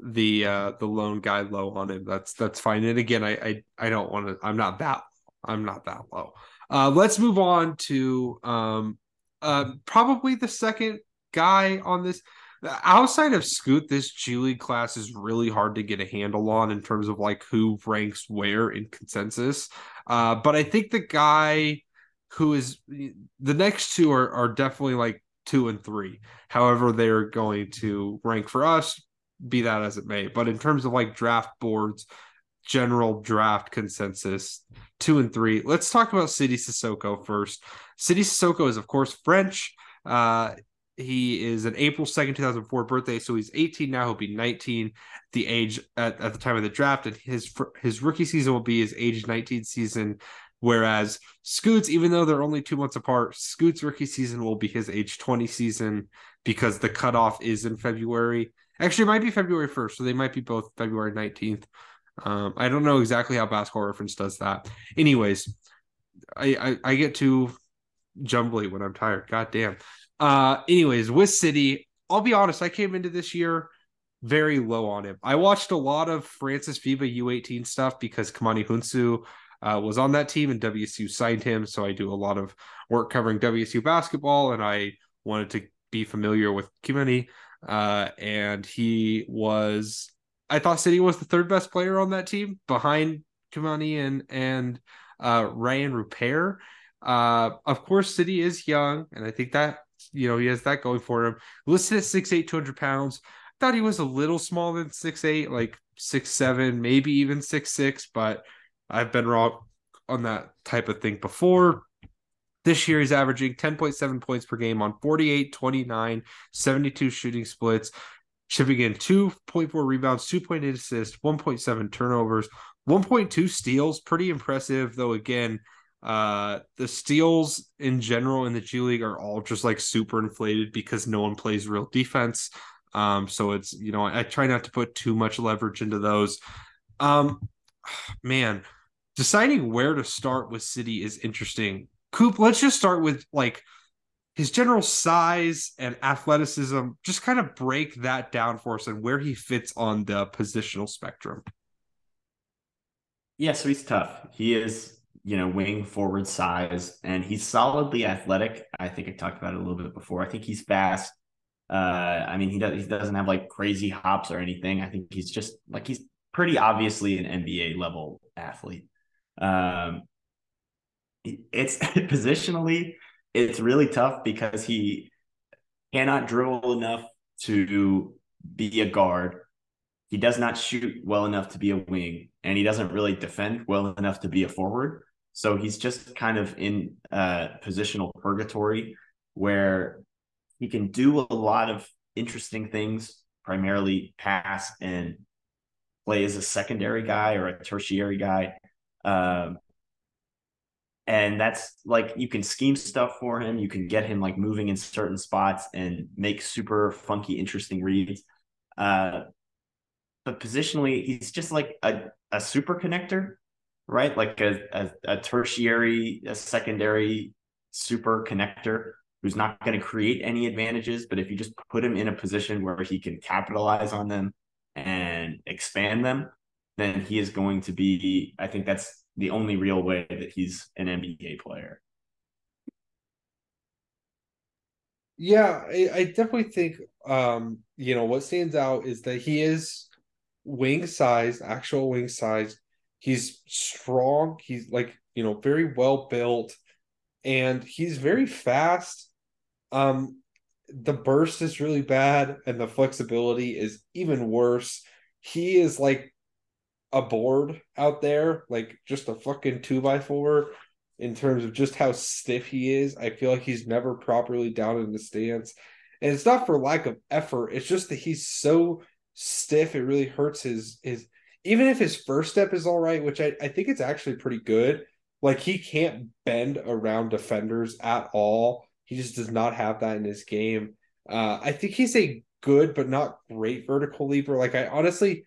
the uh the lone guy low on him. That's that's fine. And again, I I, I don't want to. I'm not that. I'm not that low. Uh, let's move on to um uh probably the second guy on this outside of Scoot, this G League class is really hard to get a handle on in terms of like who ranks where in consensus. Uh, but I think the guy who is the next two are, are definitely like two and three. However, they're going to rank for us, be that as it may. But in terms of like draft boards, general draft consensus, two and three. Let's talk about Sidy Cissoko first. Sidy Cissoko is, of course, French. Uh, he is an April 2nd, 2004 birthday, so he's 18 now. He'll be 19 the age at, at the time of the draft, and his his rookie season will be his age 19 season. Whereas Scoot's, even though they're only two months apart, Scoot's rookie season will be his age 20 season because the cutoff is in February. Actually, it might be February 1st, so they might be both February 19th. Um, I don't know exactly how Basketball Reference does that. Anyways, I, I, I get too jumbly when I'm tired. God damn. Uh, anyways, with Sidy, I'll be honest, I came into this year very low on him. I watched a lot of France's FIBA U18 stuff because Kymany Houinsou uh, was on that team and WSU signed him. So I do a lot of work covering WSU basketball and I wanted to be familiar with Kymany. Uh, and he was, I thought Sidy was the third best player on that team behind Kymany and, and uh, Rayan Rupert. Uh, of course, Sidy is young, and I think that you know, he has that going for him. Listed at 6'8, 200 pounds. Thought he was a little smaller than 6'8, like 6'7, maybe even 6'6, but I've been wrong on that type of thing before. This year, he's averaging 10.7 points per game on 48, 29, 72 shooting splits, chipping in 2.4 rebounds, 2.8 assists, 1.7 turnovers, 1.2 steals. Pretty impressive, though, again, uh, the steals in general in the G League are all just like super inflated because no one plays real defense. Um, so it's you know I, I try not to put too much leverage into those. Um, man, deciding where to start with Sidy is interesting. Coop, let's just start with like his general size and athleticism. Just kind of break that down for us and where he fits on the positional spectrum. Yeah, so he's tough. He is you know, wing forward size, and he's solidly athletic. I think I talked about it a little bit before. I think he's fast. Uh, I mean, he does he doesn't have like crazy hops or anything. I think he's just like he's pretty obviously an NBA level athlete. Um, it's positionally, it's really tough because he cannot dribble enough to be a guard. He does not shoot well enough to be a wing, and he doesn't really defend well enough to be a forward. So he's just kind of in uh, positional purgatory where he can do a lot of interesting things, primarily pass and play as a secondary guy or a tertiary guy. Um, and that's like you can scheme stuff for him. You can get him like moving in certain spots and make super funky, interesting reads. Uh, but positionally, he's just like a, a super connector right? Like a, a, a tertiary, a secondary super connector who's not going to create any advantages. But if you just put him in a position where he can capitalize on them and expand them, then he is going to be, I think that's the only real way that he's an NBA player. Yeah, I, I definitely think um, you know, what stands out is that he is wing size, actual wing size, He's strong. He's like, you know, very well built and he's very fast. Um the burst is really bad and the flexibility is even worse. He is like a board out there, like just a fucking two by four in terms of just how stiff he is. I feel like he's never properly down in the stance. And it's not for lack of effort, it's just that he's so stiff, it really hurts his his even if his first step is all right, which I, I think it's actually pretty good, like he can't bend around defenders at all. He just does not have that in his game. Uh, I think he's a good but not great vertical leaper. Like I honestly,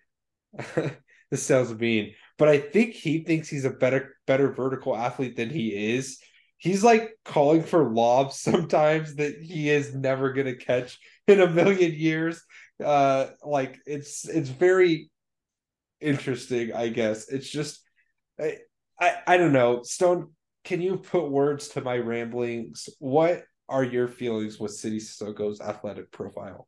this sounds mean, but I think he thinks he's a better better vertical athlete than he is. He's like calling for lobs sometimes that he is never gonna catch in a million years. Uh like it's it's very interesting, I guess. It's just I I, I don't know. Stone, can you put words to my ramblings? What are your feelings with Sidy Cissoko's athletic profile?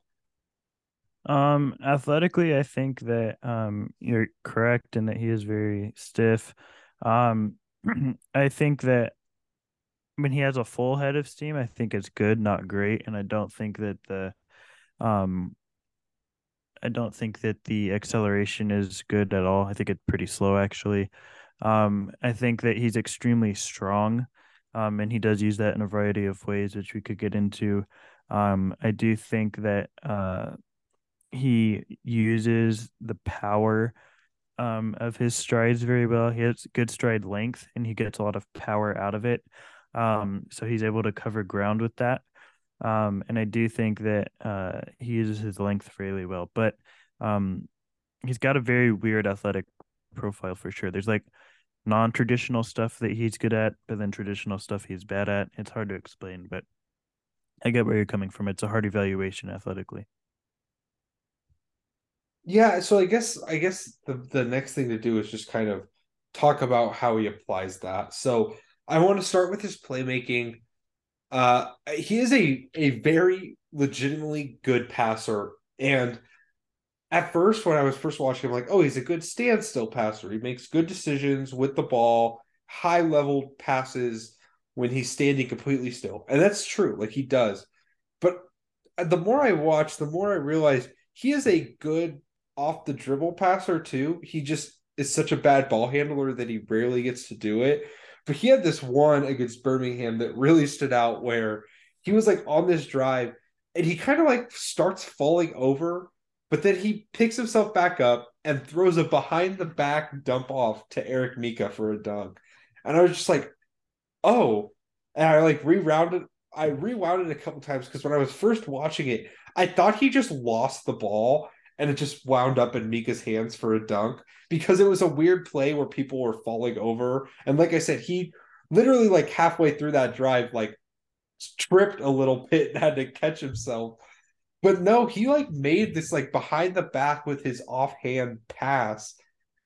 Um, athletically, I think that um you're correct in that he is very stiff. Um, I think that when he has a full head of steam, I think it's good, not great, and I don't think that the um I don't think that the acceleration is good at all. I think it's pretty slow actually. Um, I think that he's extremely strong, um, and he does use that in a variety of ways, which we could get into. Um, I do think that uh, he uses the power um, of his strides very well. He has good stride length, and he gets a lot of power out of it. Um, so he's able to cover ground with that. Um, and I do think that uh, he uses his length really well, but um, he's got a very weird athletic profile for sure. There's like non-traditional stuff that he's good at, but then traditional stuff he's bad at. It's hard to explain, but I get where you're coming from. It's a hard evaluation athletically. Yeah, so I guess I guess the the next thing to do is just kind of talk about how he applies that. So I want to start with his playmaking. Uh he is a a very legitimately good passer and at first when I was first watching him, like, oh, he's a good standstill passer. He makes good decisions with the ball, high level passes when he's standing completely still. And that's true. Like he does. But the more I watch, the more I realize he is a good off the dribble passer too. He just is such a bad ball handler that he rarely gets to do it. But he had this one against Birmingham that really stood out where he was like on this drive and he kind of like starts falling over but then he picks himself back up and throws a behind the back dump off to Eric Mika for a dunk. And I was just like, oh. And I like rewound I rewound it a couple times because when I was first watching it, I thought he just lost the ball and it just wound up in Mika's hands for a dunk because it was a weird play where people were falling over. And like I said, he literally like halfway through that drive, like tripped a little bit and had to catch himself but no, he like made this like behind the back with his offhand pass.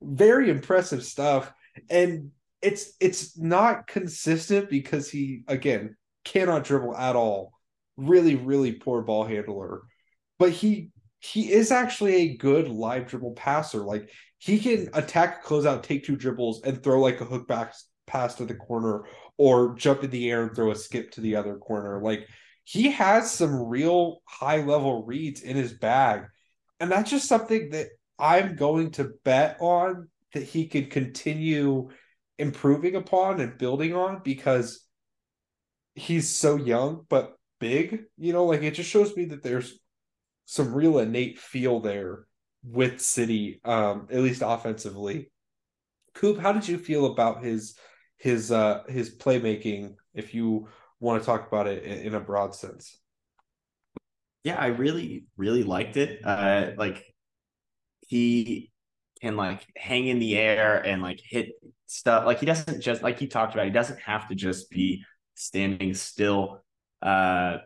Very impressive stuff. And it's it's not consistent because he again cannot dribble at all. Really, really poor ball handler. But he he is actually a good live dribble passer. Like he can attack close out, take two dribbles, and throw like a hook back pass to the corner or jump in the air and throw a skip to the other corner. Like he has some real high level reads in his bag. And that's just something that I'm going to bet on that he could continue improving upon and building on because he's so young but big. You know, like it just shows me that there's some real innate feel there with Sidy, um, at least offensively. Coop, how did you feel about his his uh his playmaking if you want to talk about it in, a broad sense. Yeah, I really, really liked it. Uh, like he can like hang in the air and like hit stuff. Like he doesn't just like he talked about. He doesn't have to just be standing still. Uh,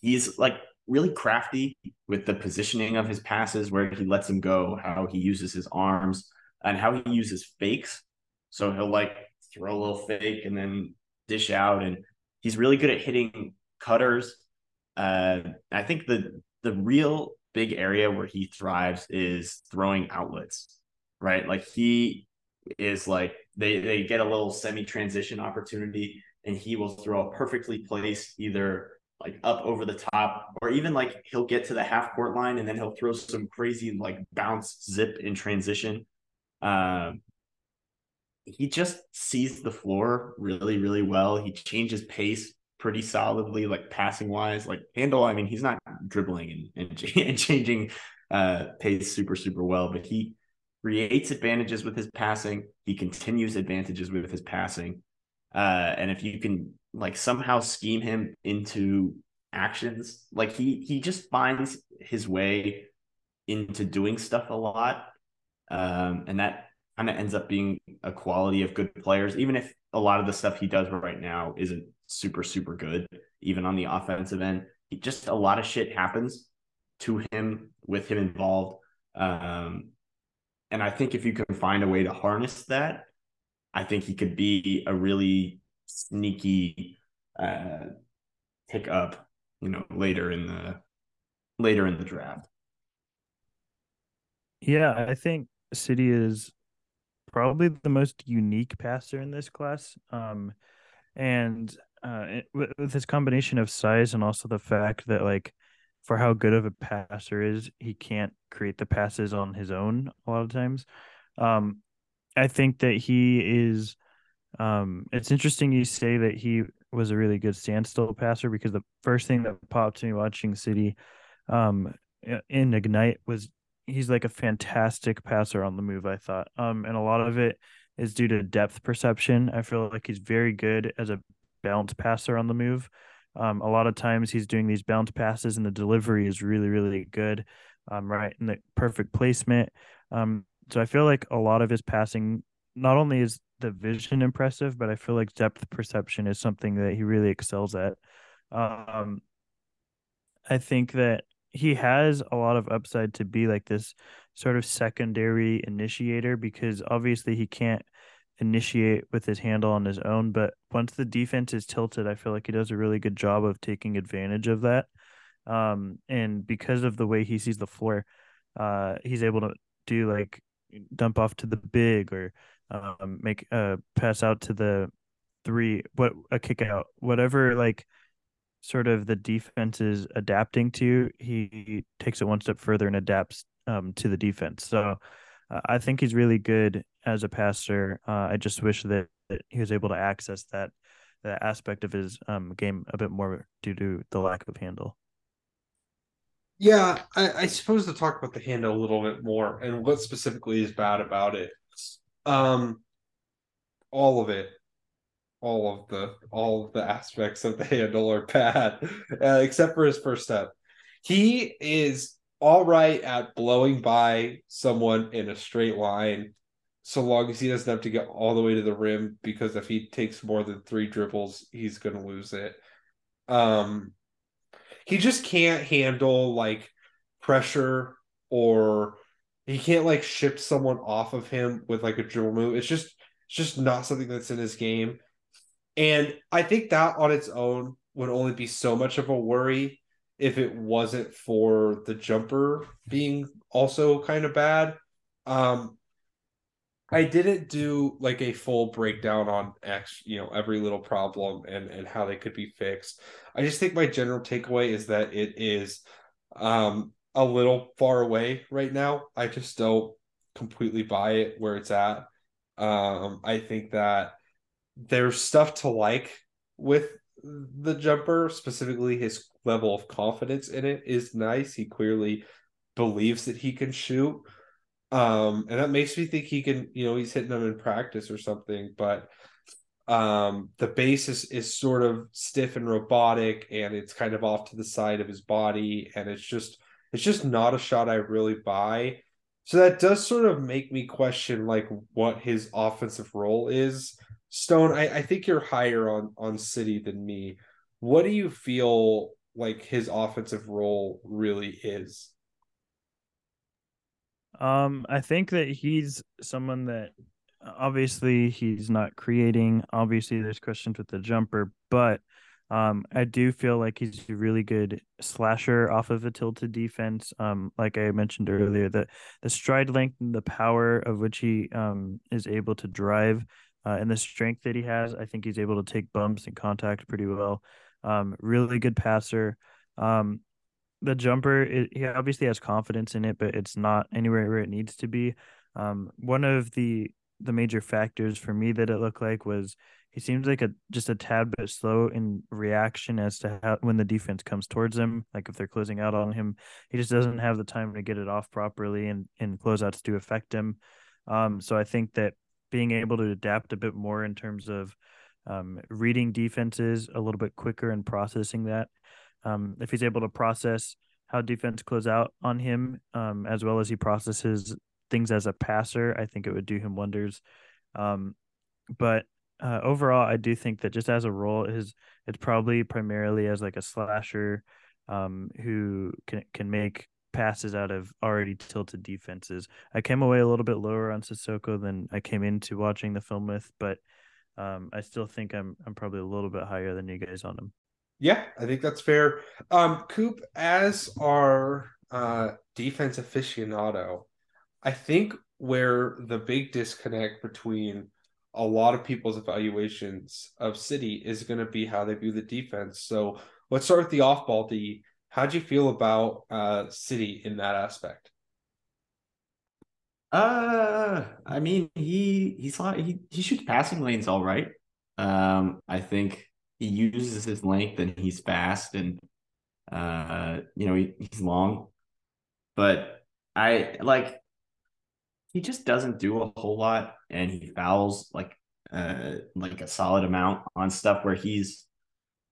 he's like really crafty with the positioning of his passes, where he lets him go, how he uses his arms, and how he uses fakes. So he'll like throw a little fake and then dish out, and He's really good at hitting cutters. Uh, I think the the real big area where he thrives is throwing outlets, right? Like he is like they they get a little semi transition opportunity, and he will throw a perfectly placed either like up over the top, or even like he'll get to the half court line and then he'll throw some crazy like bounce zip in transition. Um, he just sees the floor really, really well. He changes pace pretty solidly, like passing wise. Like handle, I mean, he's not dribbling and, and, and changing uh, pace super, super well, but he creates advantages with his passing. He continues advantages with his passing. Uh, and if you can like somehow scheme him into actions, like he he just finds his way into doing stuff a lot. Um, and that kind of ends up being a quality of good players, even if a lot of the stuff he does right now isn't super, super good, even on the offensive end. He, just a lot of shit happens to him with him involved. Um, and I think if you can find a way to harness that, I think he could be a really sneaky uh, pick up, you know, later in the later in the draft. Yeah, I think Sidy is probably the most unique passer in this class. Um, and uh, with, with this combination of size and also the fact that like for how good of a passer is, he can't create the passes on his own a lot of times. Um, I think that he is. Um, it's interesting you say that he was a really good standstill passer because the first thing that popped to me watching Sidy um, in Ignite was he's like a fantastic passer on the move. I thought, um, and a lot of it is due to depth perception. I feel like he's very good as a bounce passer on the move. Um, a lot of times he's doing these bounce passes and the delivery is really, really good. Um, right in the perfect placement. Um, so I feel like a lot of his passing, not only is the vision impressive, but I feel like depth perception is something that he really excels at. Um, I think that he has a lot of upside to be like this sort of secondary initiator because obviously he can't initiate with his handle on his own. But once the defense is tilted, I feel like he does a really good job of taking advantage of that. Um, and because of the way he sees the floor, uh, he's able to do like dump off to the big or um, make a pass out to the three, what a kick out, whatever like sort of the defense is adapting to, he takes it one step further and adapts um, to the defense. So uh, I think he's really good as a passer. Uh, I just wish that, that, he was able to access that that aspect of his um, game a bit more due to the lack of handle. Yeah, I, I suppose to talk about the handle a little bit more and what specifically is bad about it. Um, all of it, all of the all of the aspects of the handle are bad, uh, except for his first step. He is all right at blowing by someone in a straight line so long as he doesn't have to get all the way to the rim because if he takes more than three dribbles he's going to lose it um he just can't handle like pressure or he can't like shift someone off of him with like a dribble move it's just it's just not something that's in his game and i think that on its own would only be so much of a worry if it wasn't for the jumper being also kind of bad. Um, I didn't do like a full breakdown on X, you know, every little problem and and how they could be fixed. I just think my general takeaway is that it is um a little far away right now. I just don't completely buy it where it's at. Um I think that there's stuff to like with the jumper, specifically his level of confidence in it is nice. He clearly believes that he can shoot. Um, and that makes me think he can, you know, he's hitting them in practice or something, but um the base is, is sort of stiff and robotic and it's kind of off to the side of his body and it's just it's just not a shot I really buy. So that does sort of make me question like what his offensive role is. Stone, I, I think you're higher on on Sidy than me. What do you feel like his offensive role really is? Um, I think that he's someone that obviously he's not creating. Obviously, there's questions with the jumper, but um, I do feel like he's a really good slasher off of a tilted defense. Um, like I mentioned earlier, the the stride length and the power of which he um is able to drive, uh, and the strength that he has, I think he's able to take bumps and contact pretty well. Um, really good passer. Um, the jumper, it, he obviously has confidence in it, but it's not anywhere where it needs to be. Um, one of the the major factors for me that it looked like was he seems like a just a tad bit slow in reaction as to how when the defense comes towards him. Like if they're closing out on him, he just doesn't have the time to get it off properly and and closeouts to affect him. Um, so I think that being able to adapt a bit more in terms of um, reading defenses a little bit quicker and processing that. Um, if he's able to process how defense close out on him, um, as well as he processes things as a passer, I think it would do him wonders. Um, but uh, overall, I do think that just as a role, his it's probably primarily as like a slasher um, who can can make passes out of already tilted defenses. I came away a little bit lower on Cissoko than I came into watching the film with, but um, I still think I'm I'm probably a little bit higher than you guys on him. Yeah, I think that's fair. Um, Coop, as our uh, defense aficionado, I think where the big disconnect between a lot of people's evaluations of Sidy is going to be how they view the defense. So let's start with the off ball D. How'd you feel about uh, Sidy in that aspect? Uh, I mean, he he's he he shoots passing lanes all right. Um, I think he uses his length and he's fast and uh, you know, he, he's long, but I like he just doesn't do a whole lot and he fouls like uh like a solid amount on stuff where he's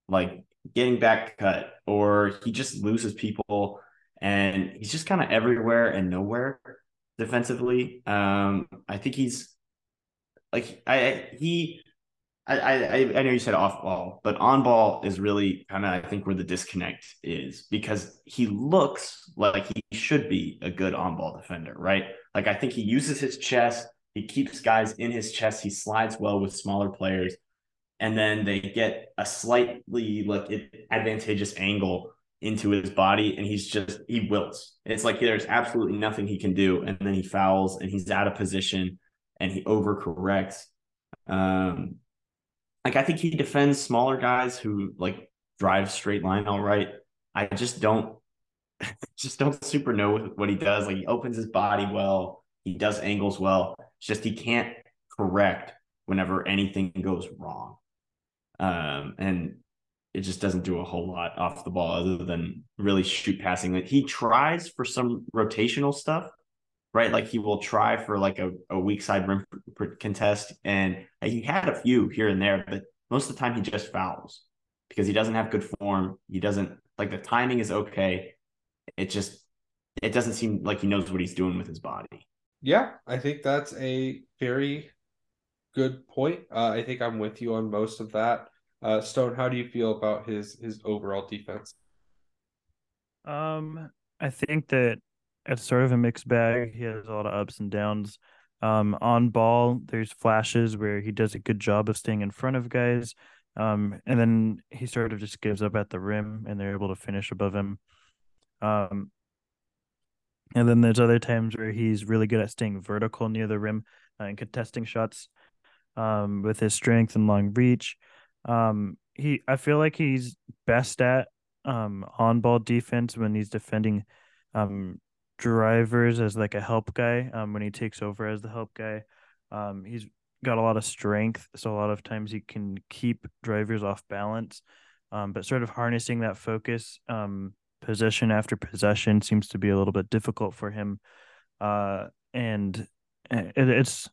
like getting back cut or he just loses people and he's just kind of everywhere and nowhere defensively. Um, I think he's like I he I I I know you said off ball, but on ball is really kind of I think where the disconnect is because he looks like he should be a good on ball defender, right? Like I think he uses his chest, he keeps guys in his chest, he slides well with smaller players, and then they get a slightly like advantageous angle into his body and he's just he wilts. It's like there's absolutely nothing he can do and then he fouls and he's out of position and he overcorrects. Um like I think he defends smaller guys who like drive straight line all right. I just don't just don't super know what he does. Like he opens his body well, he does angles well. It's just he can't correct whenever anything goes wrong. Um, and it just doesn't do a whole lot off the ball other than really shoot passing. Like he tries for some rotational stuff, right? Like he will try for like a, a weak side rim contest, and he had a few here and there, but most of the time he just fouls because he doesn't have good form. He doesn't like the timing is okay. It just it doesn't seem like he knows what he's doing with his body. Yeah, I think that's a very good point. Uh, I think I'm with you on most of that. Uh, Stone, how do you feel about his his overall defense? Um, I think that it's sort of a mixed bag. He has a lot of ups and downs. Um, on ball, there's flashes where he does a good job of staying in front of guys. Um, and then he sort of just gives up at the rim and they're able to finish above him. Um, and then there's other times where he's really good at staying vertical near the rim uh, and contesting shots um, with his strength and long reach. Um, he I feel like he's best at um on ball defense when he's defending um drivers as like a help guy um when he takes over as the help guy um he's got a lot of strength so a lot of times he can keep drivers off balance um but sort of harnessing that focus um possession after possession seems to be a little bit difficult for him uh and eh, it, it's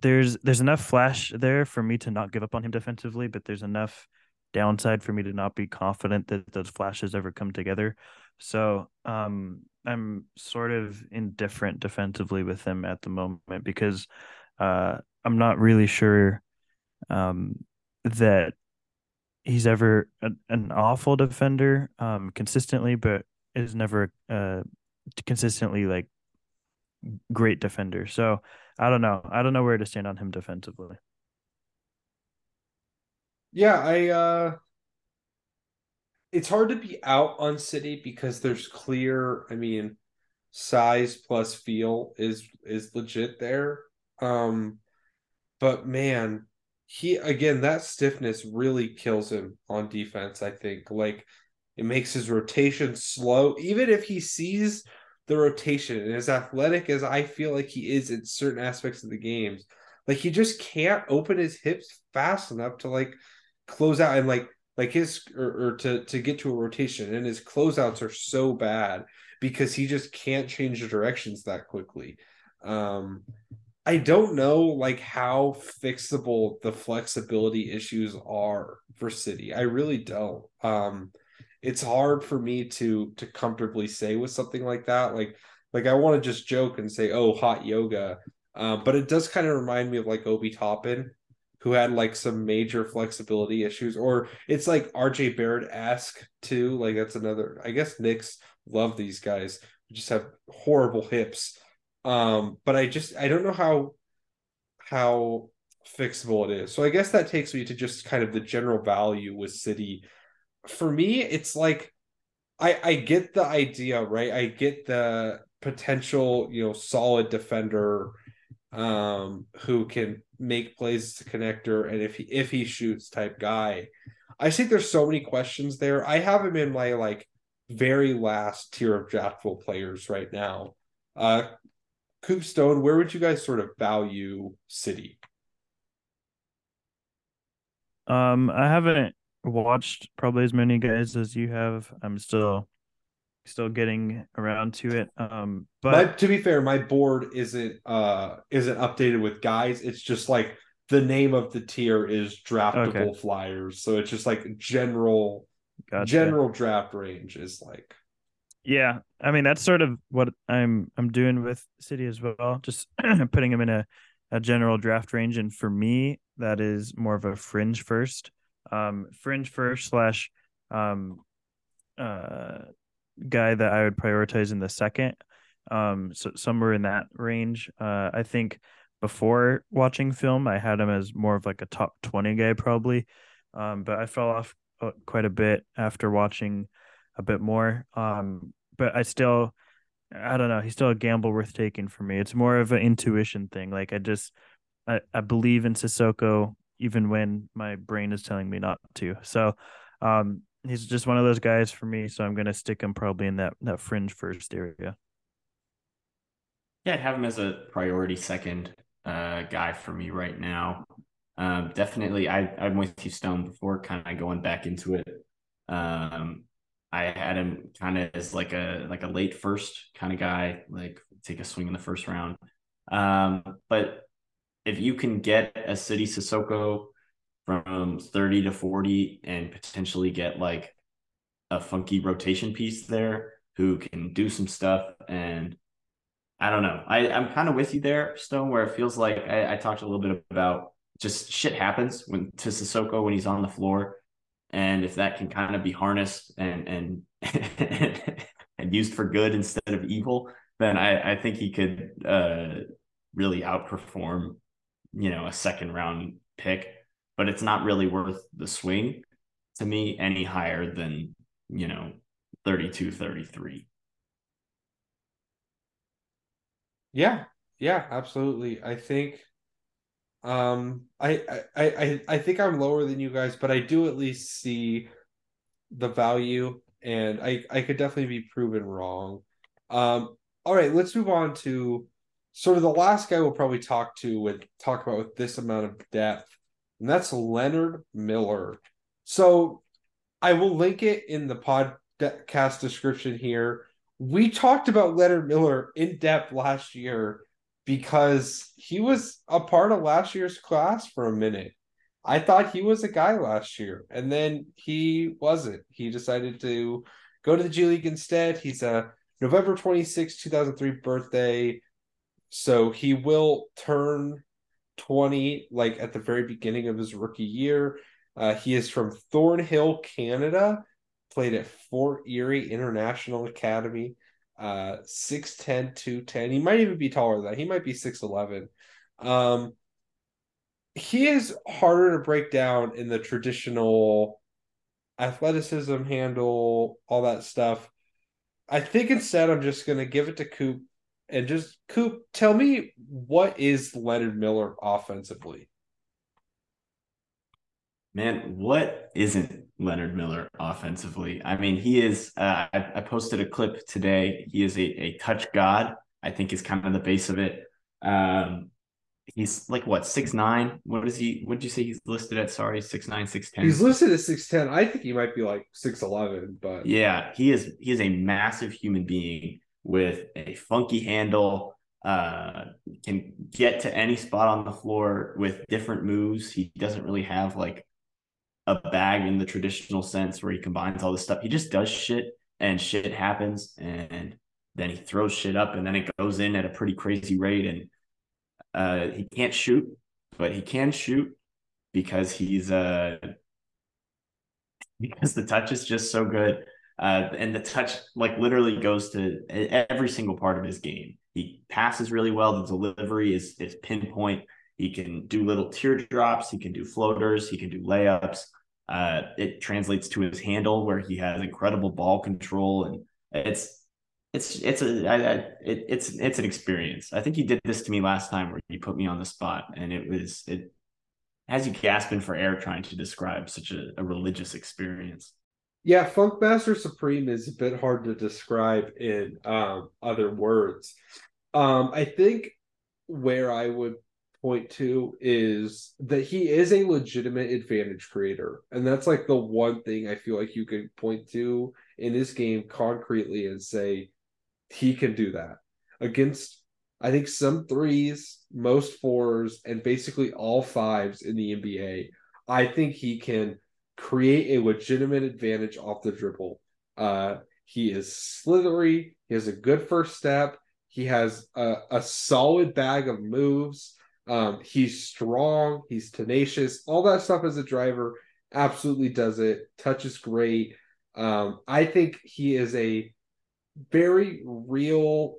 there's there's enough flash there for me to not give up on him defensively, but there's enough downside for me to not be confident that those flashes ever come together. So um, I'm sort of indifferent defensively with him at the moment because uh, I'm not really sure um, that he's ever a, an awful defender um, consistently, but is never uh, consistently like great defender. So I don't know. I don't know where to stand on him defensively. Yeah, I uh it's hard to be out on Sidy because there's clear, I mean, size plus feel is is legit there. Um but man, he again that stiffness really kills him on defense, I think. Like it makes his rotation slow even if he sees the rotation and as athletic as I feel like he is in certain aspects of the games, like he just can't open his hips fast enough to like close out and like like his or, or to to get to a rotation and his closeouts are so bad because he just can't change the directions that quickly. Um I don't know like how fixable the flexibility issues are for Sidy. I really don't. Um it's hard for me to to comfortably say with something like that. Like like I want to just joke and say, "Oh, hot yoga," um, but it does kind of remind me of like Obi Toppin, who had like some major flexibility issues, or it's like RJ Barrett esque too. Like that's another. I guess Knicks love these guys. just have horrible hips. Um, but I just I don't know how how fixable it is. So I guess that takes me to just kind of the general value with Sidy. For me, it's like I I get the idea, right? I get the potential, you know, solid defender um who can make plays to connector and if he if he shoots type guy. I think there's so many questions there. I have him in my like very last tier of draftable players right now. Uh Coop Stone, where would you guys sort of value Sidy? Um, I haven't watched probably as many guys as you have. I'm still still getting around to it. Um, but to be fair, my board isn't uh isn't updated with guys. It's just like the name of the tier is draftable okay. flyers, so it's just like general gotcha. general draft range is like. Yeah, I mean that's sort of what I'm I'm doing with Sidy as well. Just putting him in a a general draft range, and for me, that is more of a fringe first, um, fringe first slash um, uh, guy that I would prioritize in the second. Um, so somewhere in that range. Uh, I think before watching film, I had him as more of like a top twenty guy probably, um, but I fell off uh, quite a bit after watching a bit more. Um, but I still, I don't know, he's still a gamble worth taking for me. It's more of an intuition thing. Like I just, I, I believe in Cissoko even when my brain is telling me not to. So, um, he's just one of those guys for me. So I'm gonna stick him probably in that that fringe first area. Yeah, I'd have him as a priority second uh, guy for me right now. Um, definitely, I I'm with you, Stone. Before kind of going back into it, um, I had him kind of as like a like a late first kind of guy, like take a swing in the first round. Um, but if you can get a Sidy Cissoko from 30 to 40 and potentially get like a funky rotation piece there who can do some stuff and I don't know. I, I'm kind of with you there, Stone, where it feels like I, I talked a little bit about just shit happens when to Cissoko when he's on the floor. And if that can kind of be harnessed and and and used for good instead of evil, then I, I think he could uh, really outperform, you know, a second round pick but it's not really worth the swing to me any higher than, you know, 32, 33. Yeah, yeah, absolutely. I think um I, I I I think I'm lower than you guys, but I do at least see the value and I I could definitely be proven wrong. Um all right, let's move on to sort of the last guy we'll probably talk to with talk about with this amount of depth and that's Leonard Miller. So I will link it in the podcast description here. We talked about Leonard Miller in depth last year because he was a part of last year's class for a minute. I thought he was a guy last year, and then he wasn't. He decided to go to the G League instead. He's a November 26, 2003 birthday. So he will turn 20, like at the very beginning of his rookie year. Uh, he is from Thornhill, Canada, played at Fort Erie International Academy. Uh, 6'10, 210. He might even be taller than that. He might be 6'11. Um, he is harder to break down in the traditional athleticism handle, all that stuff. I think instead I'm just to give it to Coop and just Coop, tell me what is Leonard Miller offensively? Man, what isn't Leonard Miller offensively? I mean, he is. Uh, I, I, posted a clip today. He is a, a touch god. I think is kind of the base of it. Um, he's like what six nine. What is he? What did you say he's listed at? Sorry, six nine, six ten. He's listed at six ten. I think he might be like six eleven, but yeah, he is. He is a massive human being with a funky handle, uh, can get to any spot on the floor with different moves. He doesn't really have like a bag in the traditional sense where he combines all this stuff. He just does shit and shit happens. And then he throws shit up and then it goes in at a pretty crazy rate. And uh, he can't shoot, but he can shoot because he's uh because the touch is just so good. Uh, and the touch like literally goes to every single part of his game. He passes really well. The delivery is is pinpoint. He can do little teardrops. He can do floaters. He can do layups. Uh, it translates to his handle where he has incredible ball control, and it's it's it's a I, I, it, it's it's an experience. I think he did this to me last time where he put me on the spot, and it was it has you gasping for air trying to describe such a, a religious experience. Yeah, Funkmaster Supreme is a bit hard to describe in um, other words. Um, I think where I would point to is that he is a legitimate advantage creator. And that's like the one thing I feel like you could point to in his game concretely and say he can do that against I think some threes, most fours, and basically all fives in the NBA. I think he can create a legitimate advantage off the dribble. Uh, he is slithery. He has a good first step. He has a, a solid bag of moves. Um, he's strong. He's tenacious. All that stuff as a driver absolutely does it. Touch is great. Um, I think he is a very real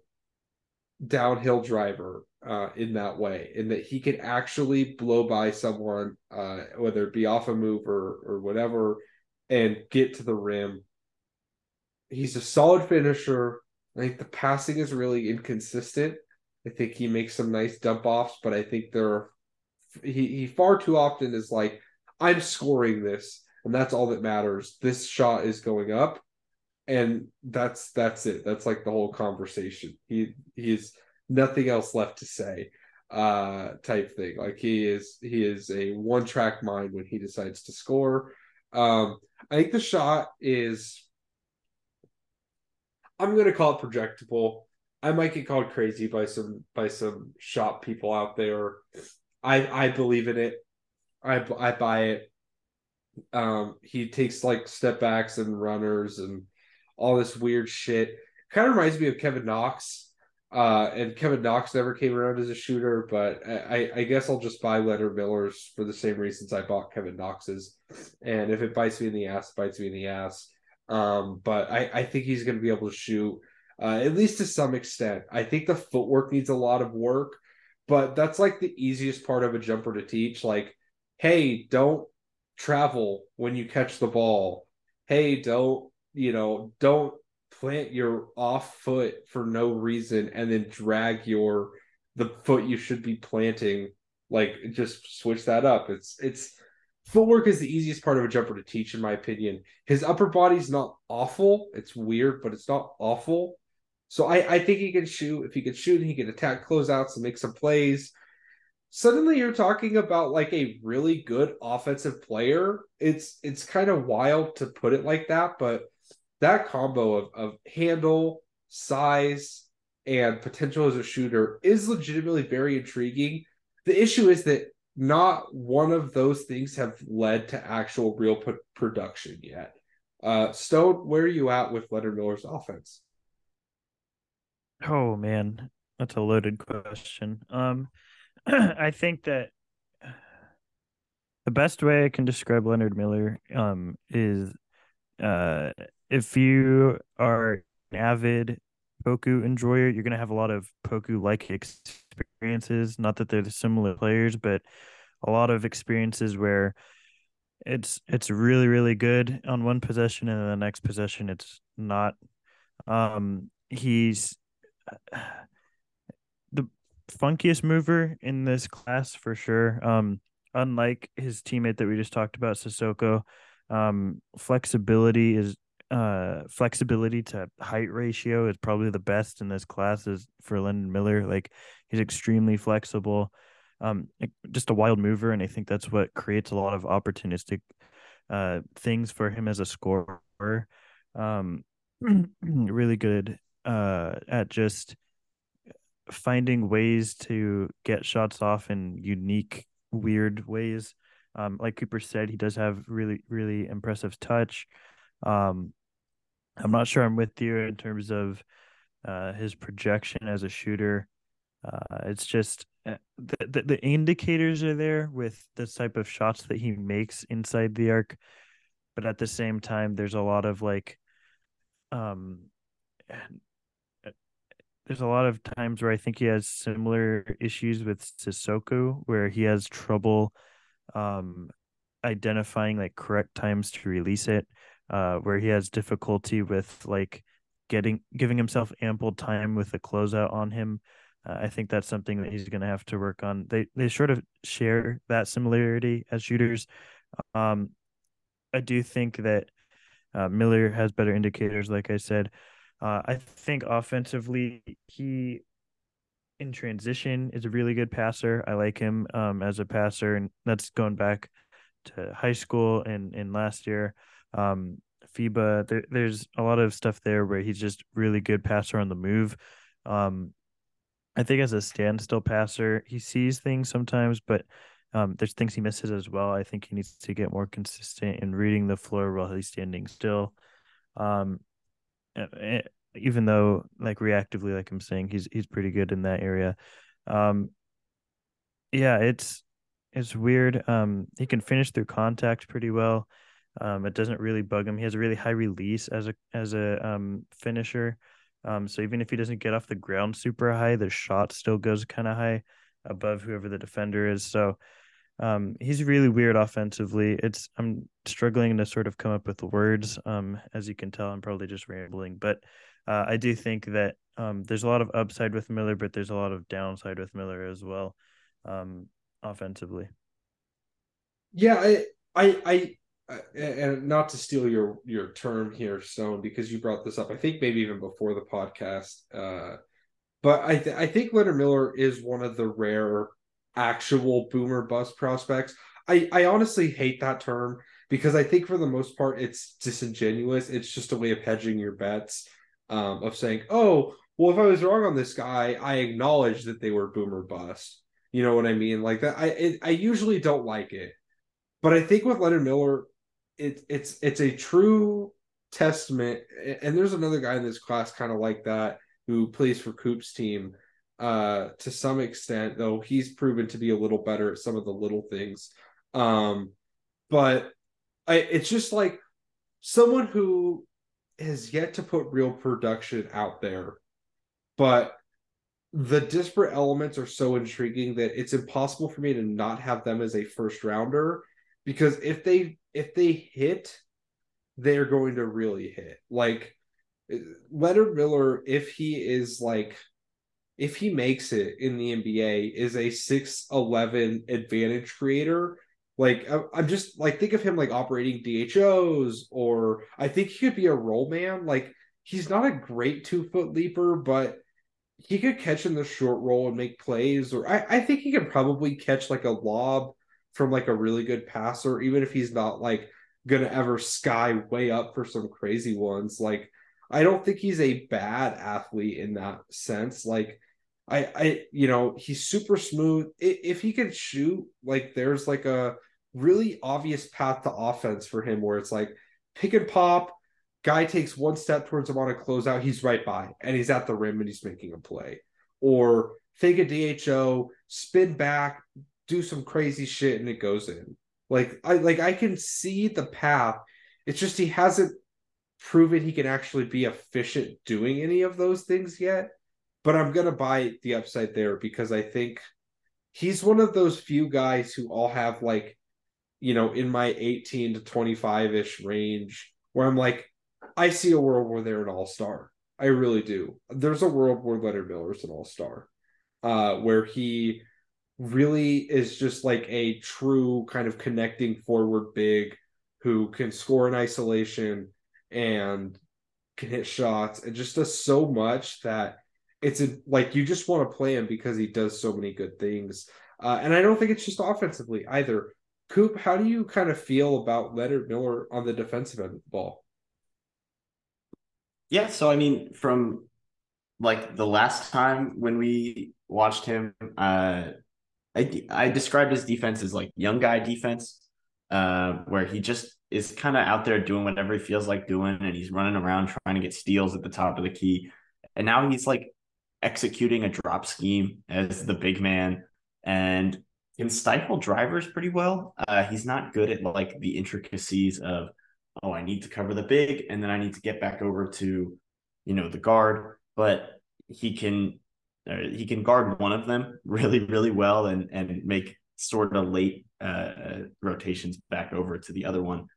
downhill driver uh, in that way, in that he can actually blow by someone, uh, whether it be off a move or, or whatever, and get to the rim. He's a solid finisher. I think the passing is really inconsistent. I think he makes some nice dump offs, but I think there he, he far too often is like, I'm scoring this, and that's all that matters. This shot is going up and that's that's it. That's like the whole conversation. He he's nothing else left to say uh type thing. Like he is he is a one track mind when he decides to score. Um i think the shot is i'm gonna call it projectable i might get called crazy by some by some shop people out there i i believe in it i i buy it um he takes like step backs and runners and all this weird shit. Kind of reminds me of Kevin Knox. Uh, and Kevin Knox never came around as a shooter, but I, I guess I'll just buy Leonard Miller's for the same reasons I bought Kevin Knox's. And if it bites me in the ass, bites me in the ass. Um, but I, I think he's going to be able to shoot, uh, at least to some extent. I think the footwork needs a lot of work, but that's like the easiest part of a jumper to teach. Like, hey, don't travel when you catch the ball. Hey, don't you know, don't plant your off foot for no reason and then drag your the foot you should be planting. Like just switch that up. It's it's footwork is the easiest part of a jumper to teach, in my opinion. His upper body's not awful. It's weird, but it's not awful. So I, I think he can shoot. If he can shoot, he can attack closeouts and make some plays. Suddenly you're talking about like a really good offensive player. It's it's kind of wild to put it like that, but that combo of, of handle, size, and potential as a shooter is legitimately very intriguing. The issue is that not one of those things have led to actual real p- production yet. Uh, Stone, where are you at with Leonard Miller's offense? Oh man, that's a loaded question. Um, I think that the best way I can describe Leonard Miller um is uh if you are an avid Poku enjoyer, you're going to have a lot of Poku like experiences. Not that they're the similar players, but a lot of experiences where it's it's really really good on one possession and the next possession it's not. Um, he's the funkiest mover in this class for sure. Um, unlike his teammate that we just talked about, Cissoko, um, flexibility is uh flexibility to height ratio is probably the best in this class is for Leonard Miller. Like he's extremely flexible, um, just a wild mover, and I think that's what creates a lot of opportunistic uh things for him as a scorer. Um, really good uh at just finding ways to get shots off in unique, weird ways. Um, like Cooper said, he does have really, really impressive touch. Um, I'm not sure I'm with you in terms of uh, his projection as a shooter. Uh, it's just uh, the, the, the indicators are there with the type of shots that he makes inside the arc, but at the same time, there's a lot of like, um, there's a lot of times where I think he has similar issues with Cissoko, where he has trouble, um, identifying like correct times to release it, uh, where he has difficulty with like getting giving himself ample time with the closeout on him. Uh, I think that's something that he's going to have to work on. They they sort of share that similarity as shooters. Um, I do think that uh, Miller has better indicators, like I said. Uh, I think offensively, he in transition is a really good passer. I like him um, as a passer, and that's going back to high school and in last year. Um, FIBA, there, there's a lot of stuff there where he's just really good passer on the move. Um, I think as a standstill passer, he sees things sometimes, but um, there's things he misses as well. I think he needs to get more consistent in reading the floor while he's standing still. Um, even though like reactively, like I'm saying, he's he's pretty good in that area. Um, yeah, it's it's weird. Um, he can finish through contact pretty well. Um, it doesn't really bug him. He has a really high release as a as a um finisher. Um, so even if he doesn't get off the ground super high, the shot still goes kind of high above whoever the defender is. So um, he's really weird offensively. It's I'm struggling to sort of come up with words. Um, as you can tell, I'm probably just rambling, but uh, I do think that um, there's a lot of upside with Miller, but there's a lot of downside with Miller as well, um, offensively. Yeah, I, I, I, and not to steal your your term here, Stone, because you brought this up. I think maybe even before the podcast. Uh, but I th- I think Leonard Miller is one of the rare actual boomer bust prospects. I, I honestly hate that term because I think for the most part it's disingenuous. It's just a way of hedging your bets, um, of saying, oh, well, if I was wrong on this guy, I acknowledge that they were boomer bust. You know what I mean? Like that. I it, I usually don't like it, but I think with Leonard Miller, it, it's it's a true testament. And there's another guy in this class kind of like that who plays for Coop's team uh, to some extent, though he's proven to be a little better at some of the little things. Um, but I, it's just like someone who has yet to put real production out there, but the disparate elements are so intriguing that it's impossible for me to not have them as a first rounder because if they if they hit they're going to really hit like Leonard Miller if he is like if he makes it in the NBA, is a 6'11 advantage creator. Like, I'm just like, think of him like operating DHOs, or I think he could be a roll man. Like, he's not a great two foot leaper, but he could catch in the short roll and make plays. Or I, I think he could probably catch like a lob from like a really good passer, even if he's not like gonna ever sky way up for some crazy ones. Like, I don't think he's a bad athlete in that sense. Like, I, I, you know, he's super smooth. If he can shoot, like there's like a really obvious path to offense for him where it's like pick and pop, guy takes one step towards him on a closeout, he's right by and he's at the rim and he's making a play. Or fake a DHO, spin back, do some crazy shit and it goes in. Like I like I can see the path. It's just he hasn't proven he can actually be efficient doing any of those things yet but I'm gonna buy the upside there because I think he's one of those few guys who all have like, you know, in my 18 to 25 ish range where I'm like, I see a world where they're an all star. I really do. There's a world where Leonard Miller's an all star, uh, where he really is just like a true kind of connecting forward big who can score in isolation and can hit shots and just does so much that it's a, like you just want to play him because he does so many good things. Uh, and I don't think it's just offensively either. Coop, how do you kind of feel about Leonard Miller on the defensive end of the ball? Yeah, so I mean, from like the last time when we watched him, uh, I I described his defense as like young guy defense, uh, where he just is kind of out there doing whatever he feels like doing, and he's running around trying to get steals at the top of the key And now he's like executing a drop scheme as the big man and can stifle drivers pretty well. Uh, he's not good at like the intricacies of, oh, I need to cover the big and then I need to get back over to, you know, the guard. But he can uh, he can guard one of them really really well and and make sort of late uh, rotations back over to the other one.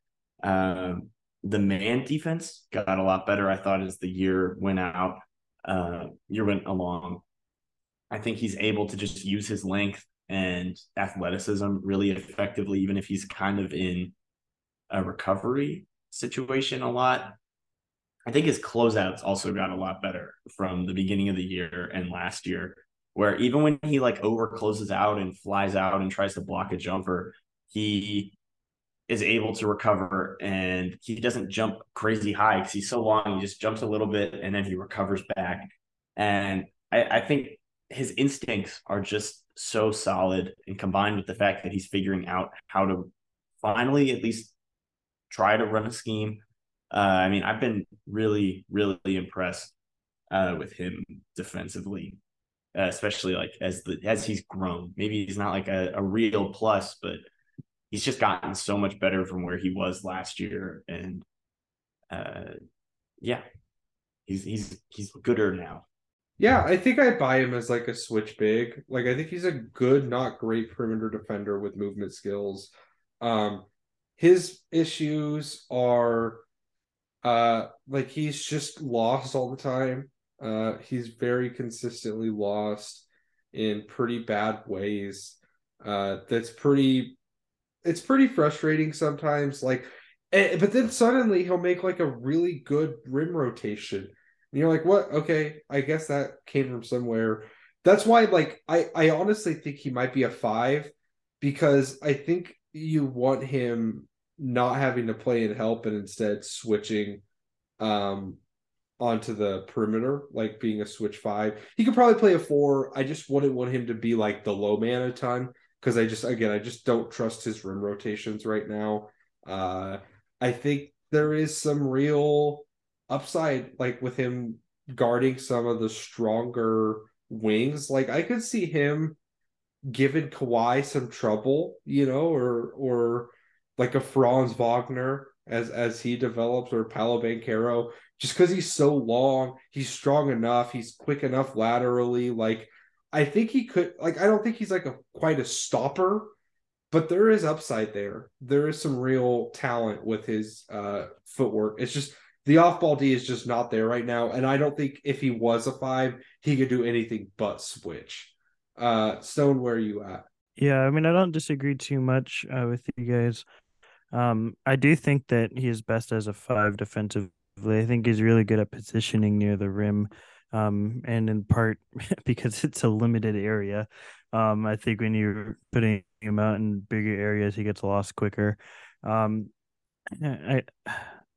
Um, the man defense got a lot better, I thought, as the year went out, uh, year went along. I think he's able to just use his length and athleticism really effectively, even if he's kind of in a recovery situation a lot. I think his closeouts also got a lot better from the beginning of the year and last year, where even when he like over closes out and flies out and tries to block a jumper, he is able to recover and he doesn't jump crazy high because he's so long. He just jumps a little bit and then he recovers back. And I, I think his instincts are just so solid and combined with the fact that he's figuring out how to finally at least try to run a scheme uh, I mean, I've been really, really impressed uh, with him defensively, uh, especially like as the as he's grown. Maybe he's not like a, a real plus, but he's just gotten so much better from where he was last year, and uh, yeah, he's he's he's gooder now. Yeah, I think I buy him as like a switch big. Like I think he's a good, not great perimeter defender with movement skills. Um, his issues are uh, like he's just lost all the time. Uh, he's very consistently lost in pretty bad ways. Uh, that's pretty. It's pretty frustrating sometimes. Like, eh, but then suddenly he'll make like a really good rim rotation, and you're like, "What? Okay, I guess that came from somewhere." That's why, like, I I honestly think he might be a five because I think you want him not having to play and help and instead switching um onto the perimeter, like being a switch five. He could probably play a four. I just wouldn't want him to be like the low man a ton because I just again I just don't trust his rim rotations right now. Uh I think there is some real upside like with him guarding some of the stronger wings. Like I could see him giving Kawhi some trouble, you know, or or like a Franz Wagner as as he develops or Paolo Banchero, just because he's so long, he's strong enough, he's quick enough laterally. Like I think he could like I don't think he's like a quite a stopper, but there is upside there. There is some real talent with his uh footwork. It's just the off ball D is just not there right now. And I don't think if he was a five, he could do anything but switch. Uh Stone, where are you at? Yeah, I mean, I don't disagree too much uh, with you guys. Um, I do think that he is best as a five defensively. I think he's really good at positioning near the rim, um, and in part because it's a limited area. Um, I think when you're putting him out in bigger areas, he gets lost quicker. Um, I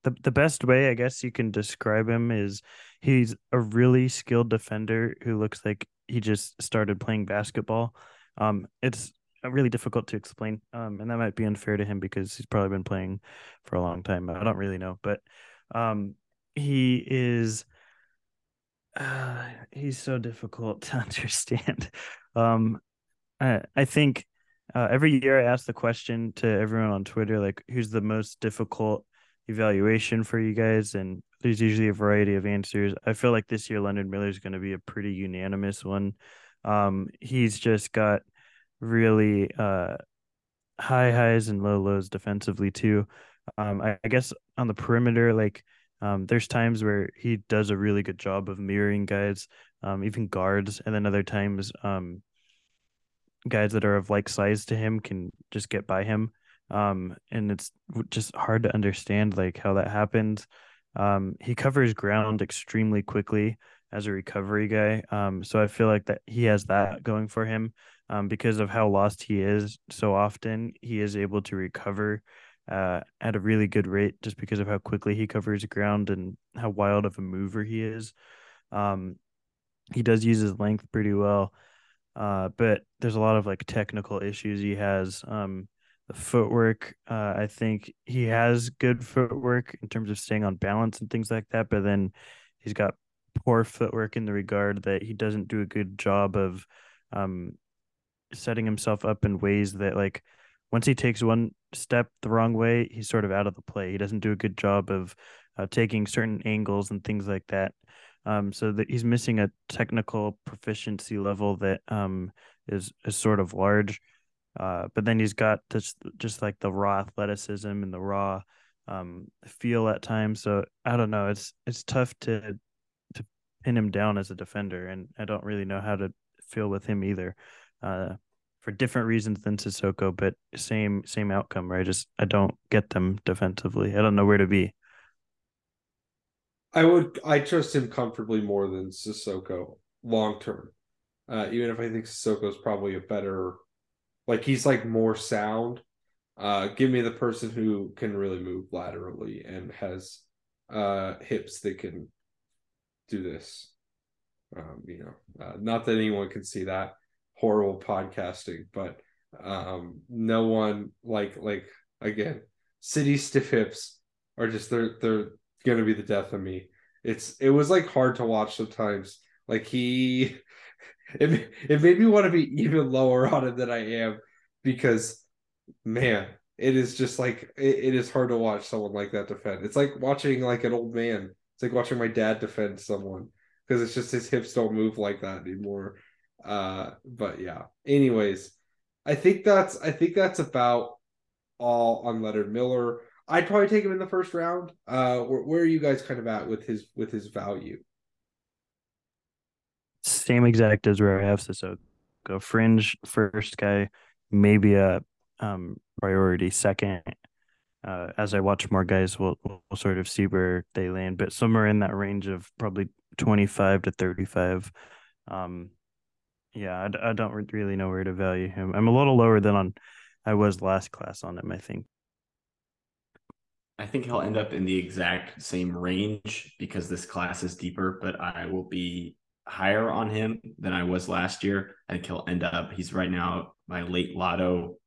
the the best way I guess you can describe him is he's a really skilled defender who looks like he just started playing basketball. Um, it's really difficult to explain. Um, and that might be unfair to him because he's probably been playing for a long time. I don't really know, but um, he is. Uh, he's so difficult to understand. Um, I I think uh, every year I ask the question to everyone on Twitter, like, who's the most difficult evaluation for you guys? And there's usually a variety of answers. I feel like this year Leonard Miller is going to be a pretty unanimous one. Um, he's just got really uh, high highs and low lows defensively too. Um, I, I, guess on the perimeter, like um, there's times where he does a really good job of mirroring guys, um, even guards, and then other times um, guys that are of like size to him can just get by him. Um, and it's just hard to understand like how that happens. Um, he covers ground extremely quickly as a recovery guy. Um, so I feel like that he has that going for him um, because of how lost he is so often. He is able to recover uh, at a really good rate just because of how quickly he covers ground and how wild of a mover he is. Um, he does use his length pretty well, uh, but there's a lot of like technical issues he has. Um, the footwork, uh, I think he has good footwork in terms of staying on balance and things like that, but then he's got poor footwork in the regard that he doesn't do a good job of um, setting himself up in ways that like once he takes one step the wrong way, he's sort of out of the play. He doesn't do a good job of uh, taking certain angles and things like that. Um, so that he's missing a technical proficiency level that um, is is sort of large. Uh, but then he's got this just like the raw athleticism and the raw um, feel at times. So I don't know. It's it's tough to to pin him down as a defender, and I don't really know how to feel with him either. Uh, for different reasons than Cissoko, but same same outcome. Right? Just I don't get them defensively. I don't know where to be. I would I trust him comfortably more than Cissoko long term. Uh, even if I think Cissoko is probably a better, like he's like more sound. Uh, give me the person who can really move laterally and has uh, hips that can do this. Um, you know, uh, not that anyone can see that horrible podcasting, but um, no one like like again, Sidy stiff hips are just they're they're gonna be the death of me. It's it was like hard to watch sometimes. Like he, it it made me want to be even lower on it than I am because, man, it is just like it, it is hard to watch someone like that defend. It's like watching like an old man. It's like watching my dad defend someone because it's just his hips don't move like that anymore. Uh, but yeah. Anyways, I think that's I think that's about all on Leonard Miller. I'd probably take him in the first round. Uh, where, where are you guys kind of at with his with his value? Same exact as where I have Cissoko. Go fringe first guy, maybe a um, priority second. Uh, as I watch more guys, we'll, we'll sort of see where they land, but somewhere in that range of probably 25 to 35. Um, yeah, I, I don't really know where to value him. I'm a little lower than on I was last class on him, I think. I think he'll end up in the exact same range because this class is deeper, but I will be higher on him than I was last year. I think he'll end up, he's right now my late lotto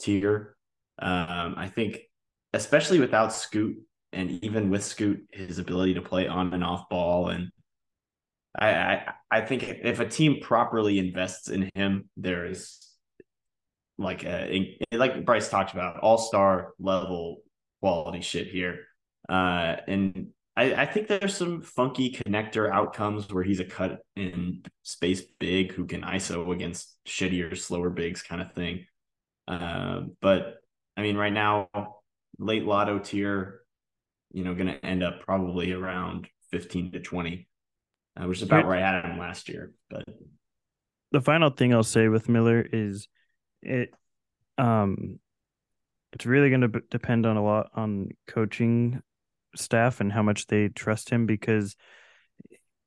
tier. Um, I think, especially without Scoot and even with Scoot, his ability to play on and off ball. And I, I, I think if a team properly invests in him, there is like a, like Bryce talked about, all star level quality shit here. Uh, and I, I, think there's some funky connector outcomes where he's a cut in space big who can ISO against shittier, slower bigs kind of thing. Uh, but I mean, right now, late lotto tier, you know, going to end up probably around 15 to 20, uh, which is about where I had him last year. But the final thing I'll say with Miller is it, um, it's really going to b- depend on a lot on coaching staff and how much they trust him because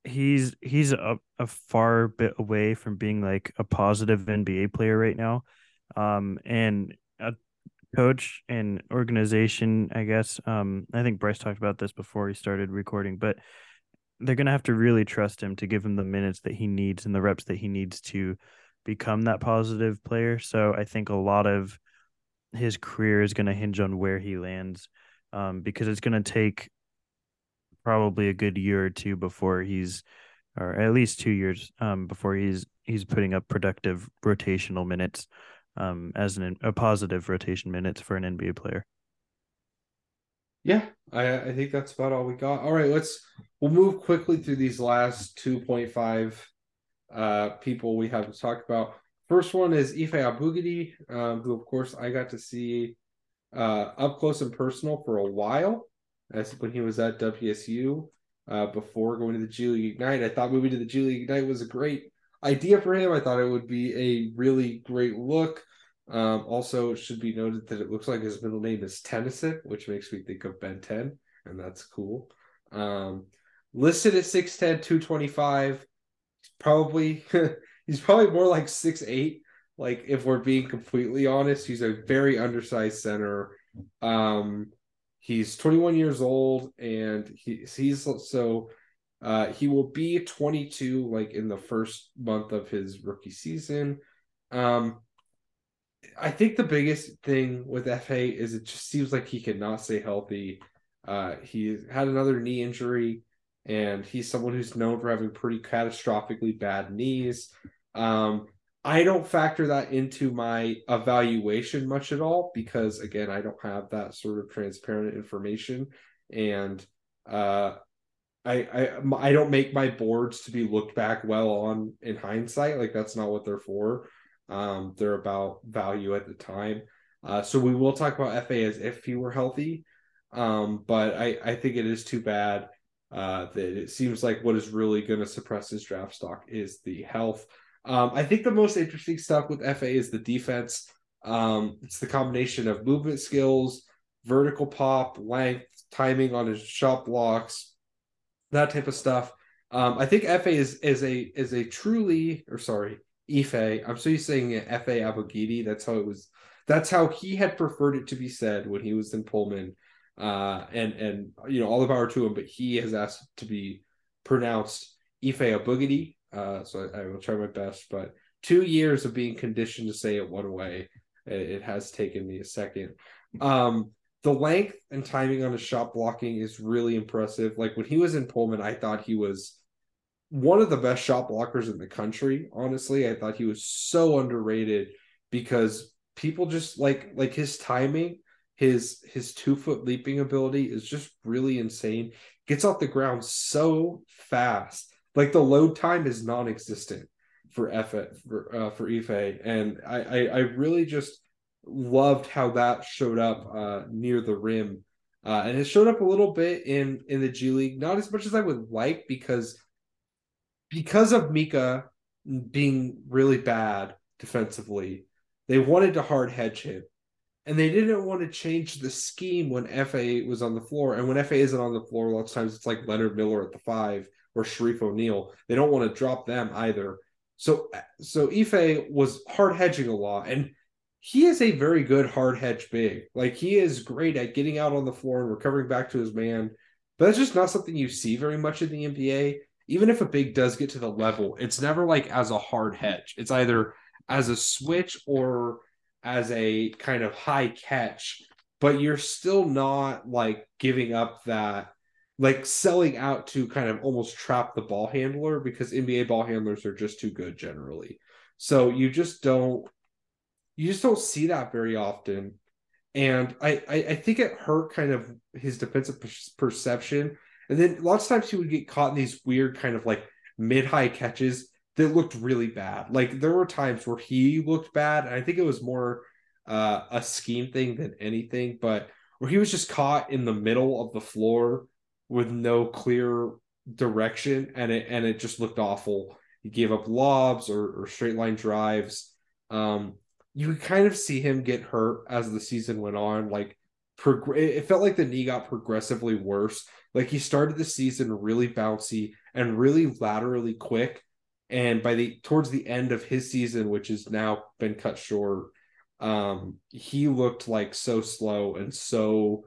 he's he's a, a far bit away from being like a positive NBA player right now. Um, and a coach and organization, I guess. Um, I think Bryce talked about this before he started recording, but they're gonna have to really trust him to give him the minutes that he needs and the reps that he needs to become that positive player. So I think a lot of his career is going to hinge on where he lands um, because it's going to take probably a good year or two before he's or at least two years um, before he's he's putting up productive rotational minutes um, as an a positive rotation minutes for an NBA player. Yeah, I I think that's about all we got. All right, let's we'll move quickly through these last two point five uh people we have to talk about. First one is Efe Abogidi, um, who of course I got to see uh, up close and personal for a while, as when he was at WSU uh, before going to the G League Ignite. I thought moving to the G League Ignite was a great idea for him. I thought it would be a really great look. Um, also, it should be noted that it looks like his middle name is Tennyson, which makes me think of Ben 10, and that's cool. Um, listed at 6'10, 225. Probably he's probably more like six eight. Like if we're being completely honest, he's a very undersized center. Um, he's 21 years old, and he, he's so uh, he will be 22 like in the first month of his rookie season. Um, I think the biggest thing with FA is it just seems like he cannot stay healthy. Uh, he had another knee injury. and he's someone who's known for having pretty catastrophically bad knees. Um, I don't factor that into my evaluation much at all because again, I don't have that sort of transparent information, and uh, I I I don't make my boards to be looked back well on in hindsight. Like that's not what they're for. Um, they're about value at the time. Uh, so we will talk about FA as if he were healthy. Um, but I, I think it is too bad uh, that it seems like what is really going to suppress his draft stock is the health. Um, I think the most interesting stuff with FA is the defense. Um, it's the combination of movement skills, vertical pop, length, timing on his shot blocks, that type of stuff. Um, I think FA is is a is a truly or sorry Ife. I'm so used to saying Fa Abogidi. That's how it was. That's how he had preferred it to be said when he was in Pullman. Uh, and and you know all the power to him, but he has asked to be pronounced Ife Abogidi. Uh, so I, I, will try my best. But two years of being conditioned to say it one way, it, it has taken me a second. Um, the length and timing on his shot blocking is really impressive. Like when he was in Pullman, I thought he was one of the best shot blockers in the country. Honestly, I thought he was so underrated because people just like like his timing, his his two foot leaping ability is just really insane. Gets off the ground so fast. Like the load time is non-existent for F for uh, for Ife, and I, I I really just loved how that showed up uh, near the rim. Uh, and it showed up a little bit in in the G League, not as much as I would like because because of Mika being really bad defensively, they wanted to hard hedge him. And they didn't want to change the scheme when FA was on the floor. And when FA isn't on the floor, lots of times it's like Leonard Miller at the five or Shareef O'Neal. They don't want to drop them either. So so Ife was hard hedging a lot. And he is a very good hard hedge big. Like he is great at getting out on the floor and recovering back to his man. But that's just not something you see very much in the NBA even if a big does get to the level, it's never like as a hard hedge. It's either as a switch or as a kind of high catch, but you're still not like giving up that like selling out to kind of almost trap the ball handler because NBA ball handlers are just too good generally. So you just don't you just don't see that very often. And I, I, I think it hurt kind of his defensive perception and then lots of times he would get caught in these weird kind of like mid high catches that looked really bad. Like there were times where he looked bad, and I think it was more uh, a scheme thing than anything, but where he was just caught in the middle of the floor with no clear direction, and it and it just looked awful. He gave up lobs or, or straight line drives. Um, you could kind of see him get hurt as the season went on. Like, prog- it felt like the knee got progressively worse like he started the season really bouncy and really laterally quick. And by the towards the end of his season, which has now been cut short, um, he looked like so slow and so.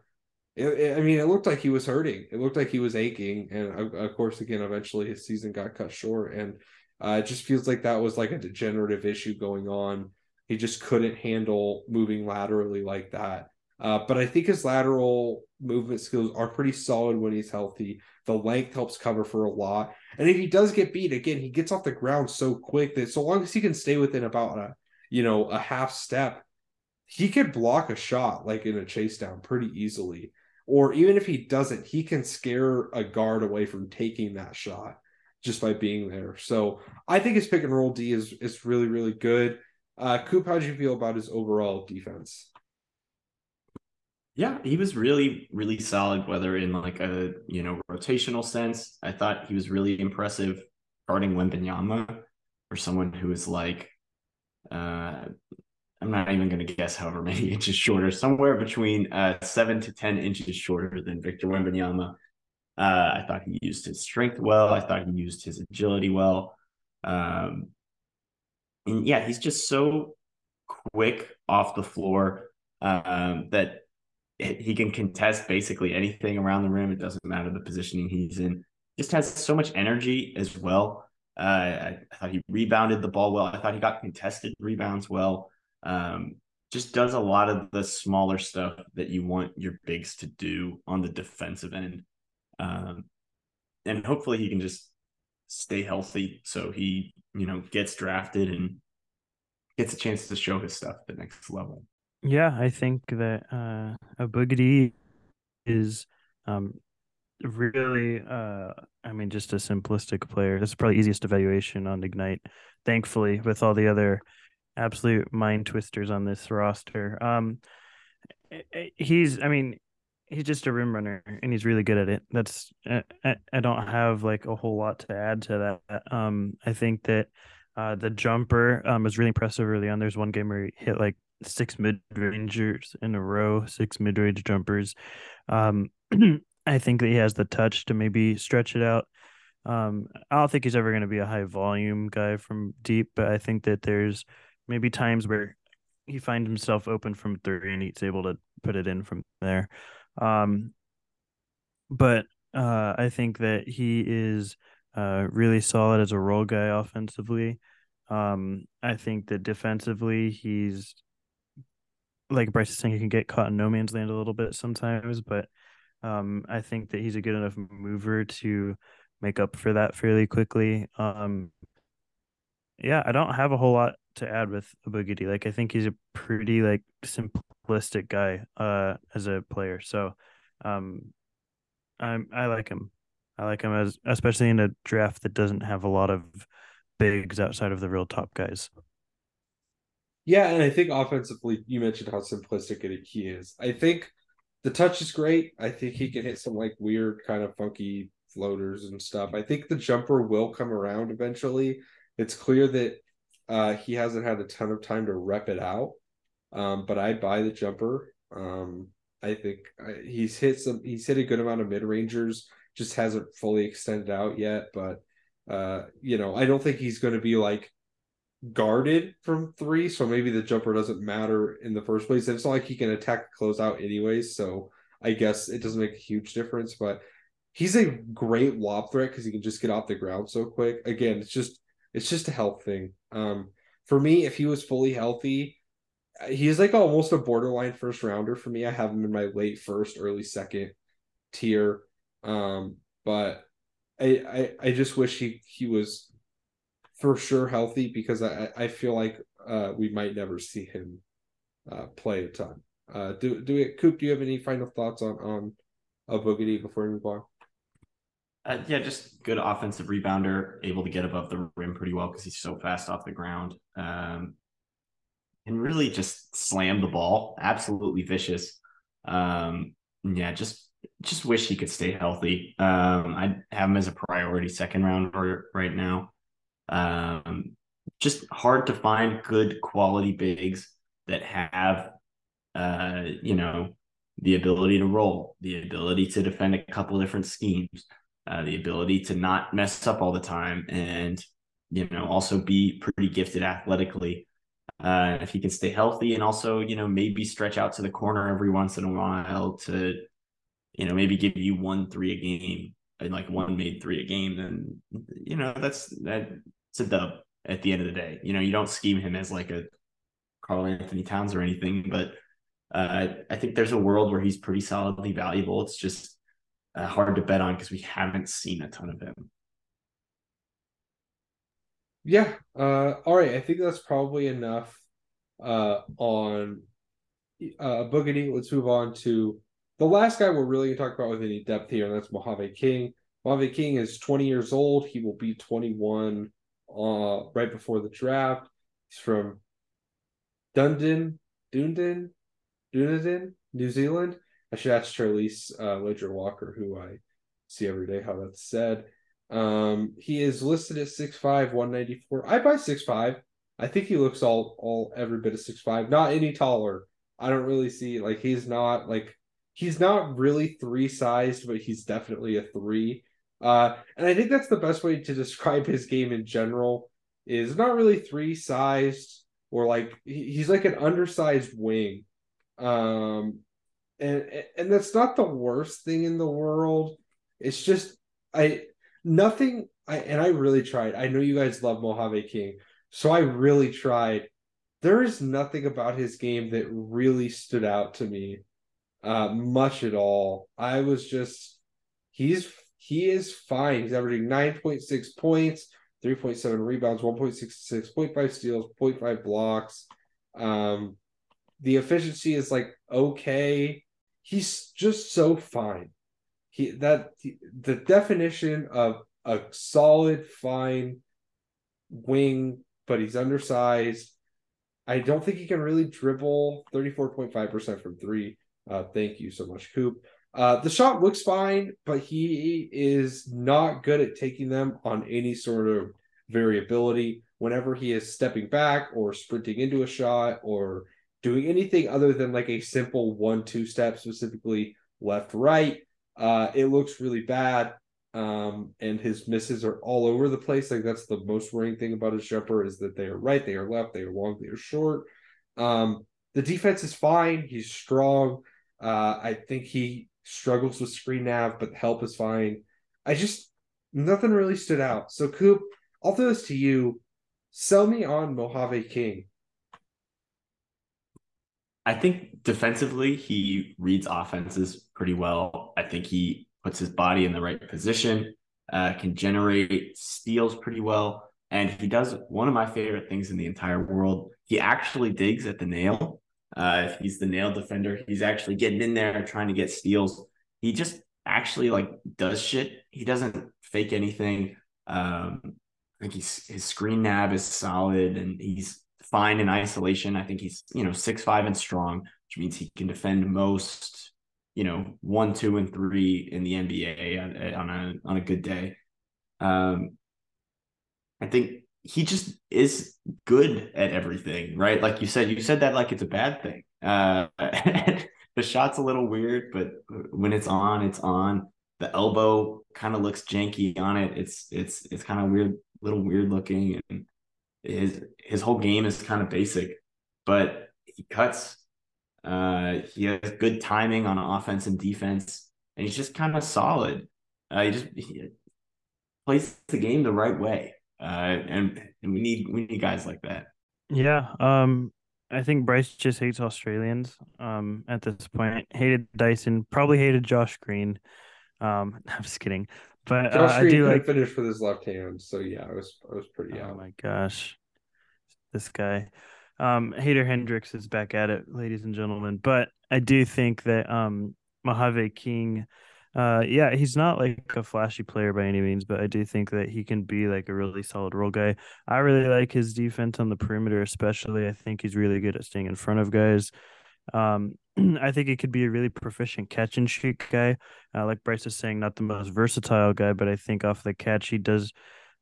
It, it, I mean, it looked like he was hurting. It looked like he was aching, and of course, again, eventually his season got cut short, and uh, it just feels like that was like a degenerative issue going on. He just couldn't handle moving laterally like that. Uh, but I think his lateral movement skills are pretty solid when he's healthy. The length helps cover for a lot. And if he does get beat, again, he gets off the ground so quick that so long as he can stay within about a you know a half step, he could block a shot like in a chase down pretty easily. Or even if he doesn't, he can scare a guard away from taking that shot just by being there. So I think his pick and roll D is is really, really good. Uh Coop, how do you feel about his overall defense? Yeah, he was really, really solid, whether in like a you know rotational sense. I thought he was really impressive guarding Wembanyama for someone who is like uh I'm not even gonna guess however many inches shorter, somewhere between uh seven to ten inches shorter than Victor Wembanyama. Uh, I thought he used his strength well. I thought he used his agility well. Um, and yeah, he's just so quick off the floor um, that he can contest basically anything around the rim. It doesn't matter the positioning he's in. Just has so much energy as well. Uh, I, I, thought he rebounded the ball well. I thought he got contested rebounds well. Um, just does a lot of the smaller stuff that you want your bigs to do on the defensive end. Um, and hopefully he can just stay healthy so he you know gets drafted and gets a chance to show his stuff at the next level. Yeah, I think that uh, Abogidi is um, really, uh, I mean, just a simplistic player. That's probably easiest evaluation on Ignite. Thankfully, with all the other absolute mind twisters on this roster, um, he's, I mean, he's just a rim runner and he's really good at it. That's I, I don't have like a whole lot to add to that. Um, I think that uh, the jumper um, was really impressive early on. There's one game where he hit like six mid rangers in a row, six mid range jumpers. Um, I think that he has the touch to maybe stretch it out. Um, I don't think he's ever going to be a high volume guy from deep, but I think that there's maybe times where he finds himself open from three and he's able to put it in from there. Um, but uh, I think that he is uh, really solid as a role guy offensively. Um, I think that defensively, he's like Bryce is saying, he can get caught in no man's land a little bit sometimes, but um, I think that he's a good enough mover to make up for that fairly quickly. Um, yeah, I don't have a whole lot to add with Abogidi. Like I think he's a pretty like simplistic guy uh as a player. So um I'm I like him. I like him as especially in a draft that doesn't have a lot of bigs outside of the real top guys. Yeah, and I think offensively, you mentioned how simplistic he is. I think the touch is great. I think he can hit some like weird kind of funky floaters and stuff. I think the jumper will come around eventually. It's clear that uh, he hasn't had a ton of time to rep it out, um, but I buy the jumper. Um, I think uh, he's hit some. He's hit a good amount of mid rangers. Just hasn't fully extended out yet. But uh, you know, I don't think he's going to be like guarded from three. So maybe the jumper doesn't matter in the first place. It's not like he can attack close out anyways. So I guess it doesn't make a huge difference. But he's a great lob threat because he can just get off the ground so quick. Again, it's just it's just a health thing. Um, for me, if he was fully healthy, he's like almost a borderline first rounder for me. I have him in my late first, early second tier. Um, but I, I I just wish he he was for sure healthy because I I feel like uh we might never see him uh play a ton. Uh do do it Coop, do you have any final thoughts on on Abogidi before we move on? Uh, yeah, just good offensive rebounder, able to get above the rim pretty well because he's so fast off the ground. Um, and really just slam the ball. Absolutely vicious. Um, yeah, just just wish he could stay healthy. Um, I have him as a priority second rounder right now. Um, just hard to find good quality bigs that have, uh, you know, the ability to roll, the ability to defend a couple different schemes, uh, the ability to not mess up all the time, and you know also be pretty gifted athletically. Uh, if he can stay healthy and also you know maybe stretch out to the corner every once in a while to you know maybe give you one three a game and like one made three a game, then you know that's that it's a dub at the end of the day. You know you don't scheme him as like a Karl-Anthony Towns or anything, but uh, I think there's a world where he's pretty solidly valuable. It's just uh, hard to bet on because we haven't seen a ton of him. Yeah. Uh, all right. I think that's probably enough uh, on uh, Boogity. Let's move on to the last guy we're really going to talk about with any depth here, and that's Mojave King. Mojave King is 20 years old. He will be 21 uh, right before the draft. He's from Dunedin, Dunedin, Dunedin, New Zealand. I should ask Charlisse uh, Leger-Walker, who I see every day, how that's said. Um, he is listed at 6'5, 194. I buy 6'5. I think he looks all all every bit of 6'5, not any taller. I don't really see like he's not like he's not really three sized, but he's definitely a three. Uh, and I think that's the best way to describe his game in general. Is not really three sized or like he's like an undersized wing. Um, and and that's not the worst thing in the world. It's just I nothing. I and I really tried. I know you guys love Mojave King, so I really tried. There is nothing about his game that really stood out to me, uh, much at all. I was just he's he is fine. He's averaging 9.6 points, 3.7 rebounds, 1.66, 0.5 steals, 0.5 blocks. Um, the efficiency is like okay. He's just so fine. He that the definition of a solid, fine wing, but he's undersized. I don't think he can really dribble 34.5% from three. Uh, thank you so much, Coop. Uh, the shot looks fine, but he is not good at taking them on any sort of variability. Whenever he is stepping back or sprinting into a shot or doing anything other than like a simple one two step, specifically left right, uh, it looks really bad. Um, and his misses are all over the place. Like that's the most worrying thing about his jumper is that they are right, they are left, they are long, they are short. Um, the defense is fine. He's strong. Uh, I think he struggles with screen nav, but help is fine. I just nothing really stood out. So Coop, I'll throw this to you. Sell me on Mojave King. I think defensively he reads offenses pretty well. I think he puts his body in the right position, uh, can generate steals pretty well. And he does one of my favorite things in the entire world. He actually digs at the nail. Uh, he's the nail defender, he's actually getting in there trying to get steals. He just actually like does shit. He doesn't fake anything. Um, I think he's his screen nav is solid and he's fine in isolation. I think he's you know six five and strong, which means he can defend most you know one, two, and three in the NBA on, a on a good day. Um, I think he just is good at everything, right? Like you said, you said that like it's a bad thing. Uh, the shot's a little weird, but when it's on, it's on. The elbow kind of looks janky on it. It's it's it's kind of weird, little weird looking, and his his whole game is kind of basic, but he cuts uh, he has good timing on offense and defense, and he's just kind of solid. Uh, he just he plays the game the right way, uh, and and we need we need guys like that. Yeah, um, I think Bryce just hates Australians. Um, at this point, hated Dyson, probably hated Josh Green. Um, I'm just kidding, but Josh uh, Green I do like finish with his left hand. So yeah, I was I was pretty Oh out. my gosh, this guy. Um, Hater Hendricks is back at it, ladies and gentlemen. But I do think that um, Mojave King, uh, yeah, he's not like a flashy player by any means, but I do think that he can be like a really solid role guy. I really like his defense on the perimeter, especially. I think he's really good at staying in front of guys. Um, I think he could be a really proficient catch and shoot guy. Uh, like Bryce is saying, not the most versatile guy, but I think off the catch he does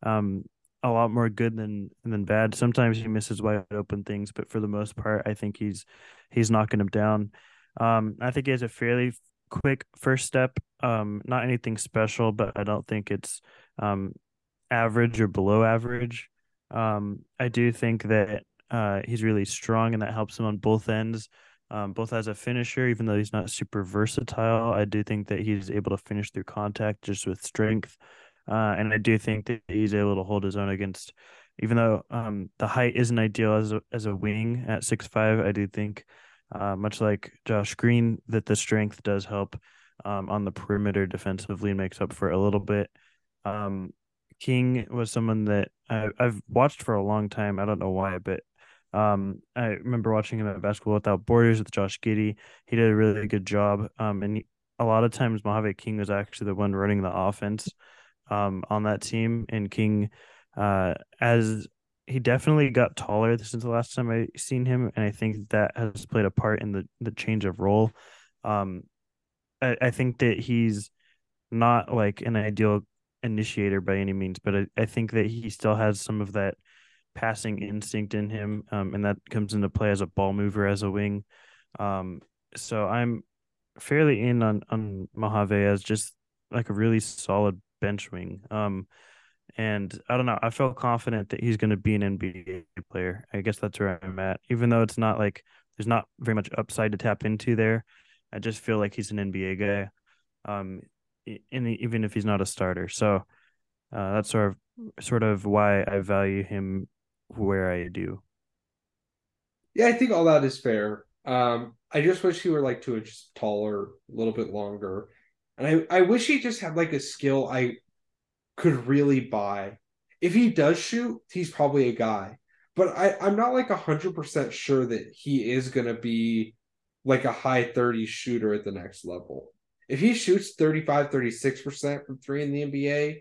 um, a lot more good than than bad. Sometimes he misses wide open things, but for the most part, I think he's he's knocking them down. Um, I think he has a fairly quick first step. Um, not anything special, but I don't think it's um average or below average. Um, I do think that uh he's really strong and that helps him on both ends. Um, both as a finisher, even though he's not super versatile, I do think that he's able to finish through contact just with strength. Uh, and I do think that he's able to hold his own against, even though um, the height isn't ideal as a, as a wing at six five. I do think, uh, much like Josh Green, that the strength does help um, on the perimeter defensively and makes up for a little bit. Um, King was someone that I, I've watched for a long time. I don't know why, but um, I remember watching him at Basketball Without Borders with Josh Giddey. He did a really good job. Um, and he, a lot of times Mojave King was actually the one running the offense um, on that team. And King, uh, as he definitely got taller since the last time I seen him, and I think that has played a part in the the change of role. Um, I, I think that he's not like an ideal initiator by any means, but I, I think that he still has some of that passing instinct in him, um, and that comes into play as a ball mover as a wing. Um, so I'm fairly in on on Mojave as just like a really solid bench wing. Um, and I don't know. I felt confident that he's going to be an NBA player. I guess that's where I'm at. Even though it's not like there's not very much upside to tap into there, I just feel like he's an NBA guy. Um, in even if he's not a starter. So uh, that's sort of sort of why I value him where I do. Yeah, I think all that is fair. Um, I just wish he were like two inches taller, a little bit longer. And I, I wish he just had like a skill I could really buy. If he does shoot, he's probably a guy. But I, I'm not like hundred percent sure that he is gonna be like a high 30 shooter at the next level. If he shoots 35, 36% from three in the NBA,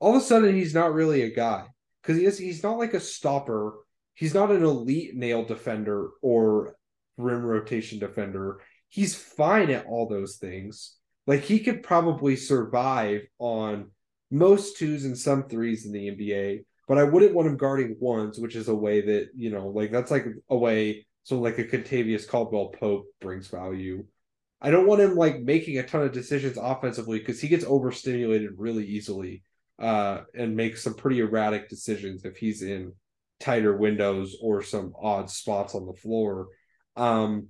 all of a sudden he's not really a guy. Because he is he's not like a stopper. He's not an elite nail defender or rim rotation defender. He's fine at all those things. Like he could probably survive on most twos and some threes in the NBA, but I wouldn't want him guarding ones, which is a way that, you know, like that's like a way so like a Kentavious Caldwell-Pope brings value. I don't want him like making a ton of decisions offensively because he gets overstimulated really easily uh, and makes some pretty erratic decisions if he's in tighter windows or some odd spots on the floor. Um,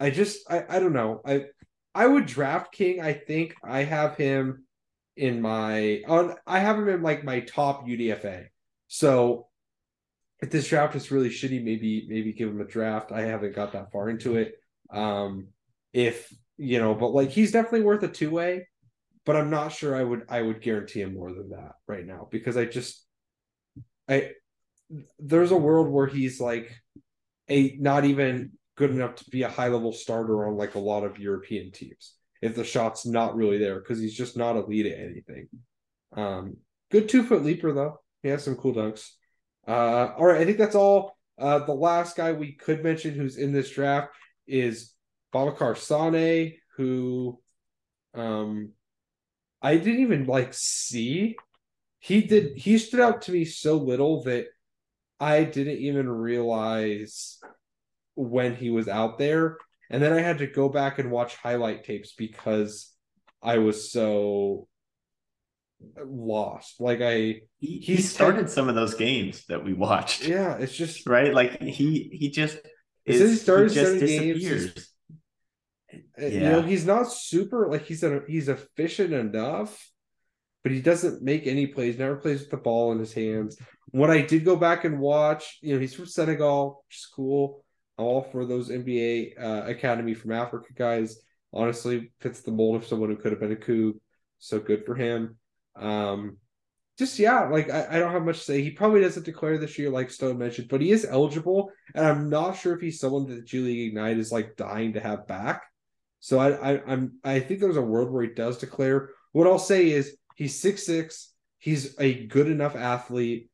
I just I, I don't know. I I would draft King. I think I have him in my on I have him in like my top UDFA. So if this draft is really shitty, maybe maybe give him a draft. I haven't got that far into it. Um, if you know, but like he's definitely worth a two way, but I'm not sure I would I would guarantee him more than that right now because I just I there's a world where he's like a not even good enough to be a high level starter on like a lot of European teams if the shot's not really there because he's just not elite at anything. Um, good two foot leaper though. He has some cool dunks. Uh, all right, I think that's all. Uh, the last guy we could mention who's in this draft is Babacar Sane, who um, I didn't even like see. He did. He stood out to me so little that I didn't even realize when he was out there, and then I had to go back and watch highlight tapes because I was so lost. Like I he, he started some of those games that we watched. Yeah, it's just right. Like he he just is, he started he just disappears. Uh, games, yeah. You know, he's not super like he's a, he's efficient enough, but he doesn't make any plays, never plays with the ball in his hands. What I did go back and watch, you know, he's from Senegal, which is cool. All for those NBA uh, Academy from Africa guys. Honestly, fits the mold of someone who could have been a coup. So good for him. Um, just yeah, like I, I don't have much to say. He probably doesn't declare this year, like Stone mentioned, but he is eligible, and I'm not sure if he's someone that League Ignite is like dying to have back. So I, I I'm I think there's a world where he does declare. What I'll say is he's six six. He's a good enough athlete.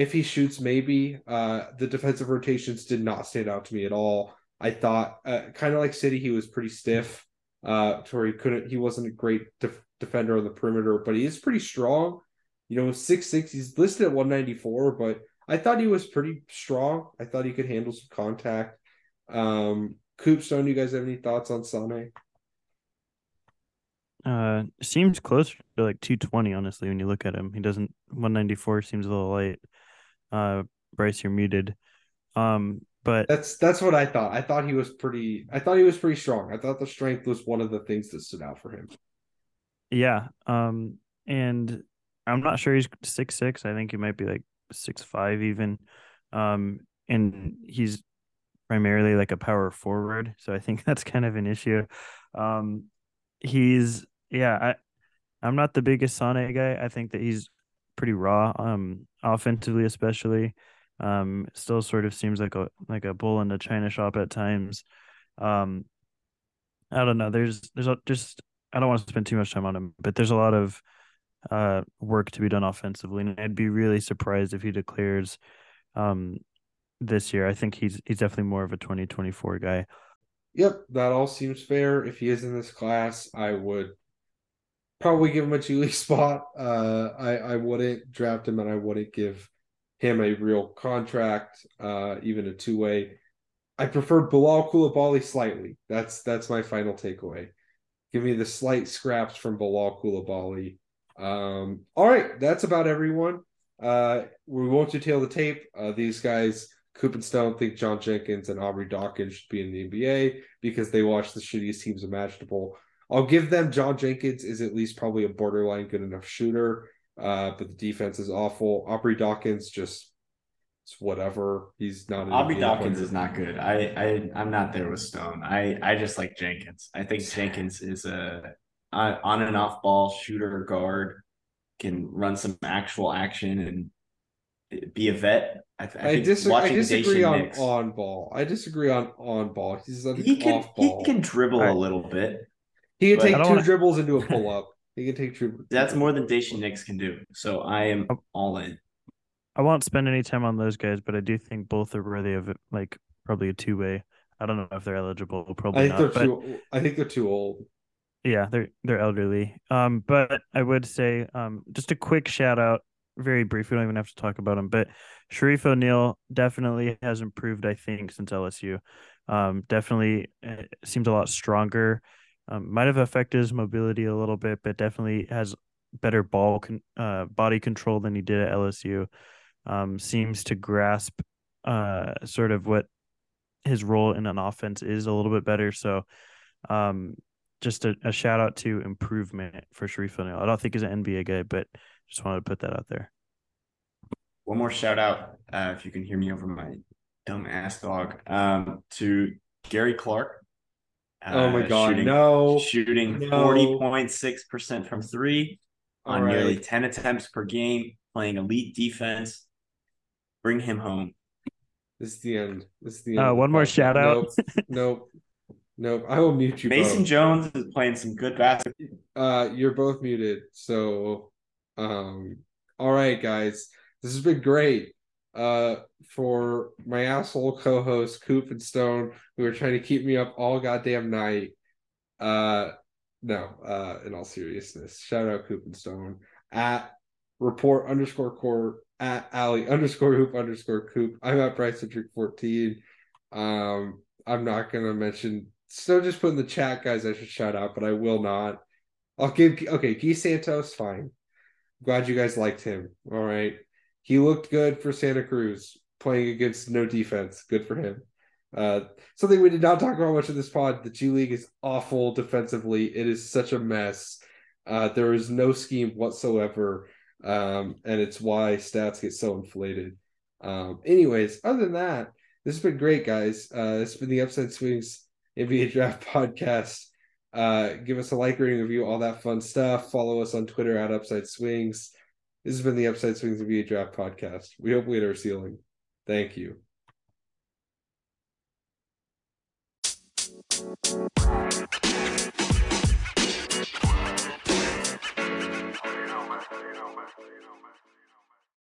If he shoots, maybe. Uh, the defensive rotations did not stand out to me at all. I thought, uh, kind of like Sidy, he was pretty stiff. Uh, to where he couldn't, he wasn't a great def- defender on the perimeter, but he is pretty strong. You know, six six. He's listed at one ninety four, but I thought he was pretty strong. I thought he could handle some contact. Um, Coopstone, you guys have any thoughts on Sane? Uh, seems closer to like 220, honestly, when you look at him. He doesn't 194 seems a little light. Uh, Bryce, you're muted. Um, but that's that's what I thought. I thought he was pretty I thought he was pretty strong. I thought the strength was one of the things that stood out for him. Yeah. Um, and I'm not sure he's six six. I think he might be like six five even. Um, and he's primarily like a power forward, so I think that's kind of an issue. Um, he's yeah. I I'm not the biggest Sane guy. I think that he's pretty raw. Um, offensively especially. Um, still sort of seems like a like a bull in a china shop at times. Um, I don't know. There's there's a, just I don't want to spend too much time on him, but there's a lot of uh, work to be done offensively, and I'd be really surprised if he declares um, this year. I think he's he's definitely more of a 2024 guy. Yep, that all seems fair. If he is in this class, I would probably give him a two league spot. Uh, I I wouldn't draft him, and I wouldn't give him a real contract, uh, even a two way. I prefer Bilal Coulibaly slightly. That's that's my final takeaway. Give me the slight scraps from Bilal Coulibaly. Um, all right, that's about everyone. Uh, we won't detail the tape. Uh, these guys, Coop and Stone, think John Jenkins and Aubrey Dawkins should be in the NBA because they watch the shittiest teams imaginable. I'll give them John Jenkins is at least probably a borderline good enough shooter, uh, but the defense is awful. Aubrey Dawkins just it's whatever. He's not. Aubrey Dawkins player. is not good. I I I'm not there with Stone. I I just like Jenkins. I think Jenkins is a on and off ball shooter guard, can run some actual action and be a vet. I, I, I, dis- I disagree on Nix, on ball. I disagree on on ball. He's an he can, off ball. He can dribble a little bit. He can take two wanna... dribbles and do a pull up. he can take two. That's more than Daishen Nix can do. So I am all in. I won't spend any time on those guys, but I do think both are worthy of like probably a two way. I don't know if they're eligible. Probably I think not, they're too. I think they're too old. Yeah, they're they're elderly. Um, but I would say um just a quick shout out, very brief. We don't even have to talk about him, but Shareef O'Neal definitely has improved. I think since LSU, um, definitely uh, seems a lot stronger. Um, might have affected his mobility a little bit, but definitely has better ball con- uh, body control than he did at LSU. Um, seems to grasp uh, sort of what his role in an offense is a little bit better. So, um, just a, a shout out to improvement for Shareef O'Neal. I don't think he's an NBA guy, but just wanted to put that out there. One more shout out, uh, if you can hear me over my dumb ass dog, um, to Gary Clark. Uh, oh my god, shooting, no. Shooting forty point six percent from three on right. nearly 10 attempts per game, playing elite defense. Bring him home. This is the end. This is the uh, end. Uh, one more shout out. Nope. nope. Nope. I will mute you. Mason both. Jones is playing some good basketball. Uh, you're both muted. So, um, all right, guys, this has been great. Uh, for my asshole co-host Coop and Stone, who are trying to keep me up all goddamn night. Uh, no, uh, in all seriousness, shout out Coop and Stone at report underscore core at alley underscore hoop underscore coop. I'm at Bryce Centric 14. Um, I'm not gonna mention so just put in the chat, guys. I should shout out, but I will not. I'll give okay, Gui Santos, fine. Glad you guys liked him. All right. He looked good for Santa Cruz playing against no defense. Good for him. Uh, something we did not talk about much in this pod. The G League is awful defensively. It is such a mess. Uh, there is no scheme whatsoever, um, and it's why stats get so inflated. Um, anyways, other than that, this has been great, guys. Uh, this has been the Upside Swings NBA Draft Podcast. Uh, give us a like, rating, review, all that fun stuff. Follow us on Twitter at Upside Swings. This has been the Upside Swings NBA Draft podcast. We hope we hit our ceiling. Thank you.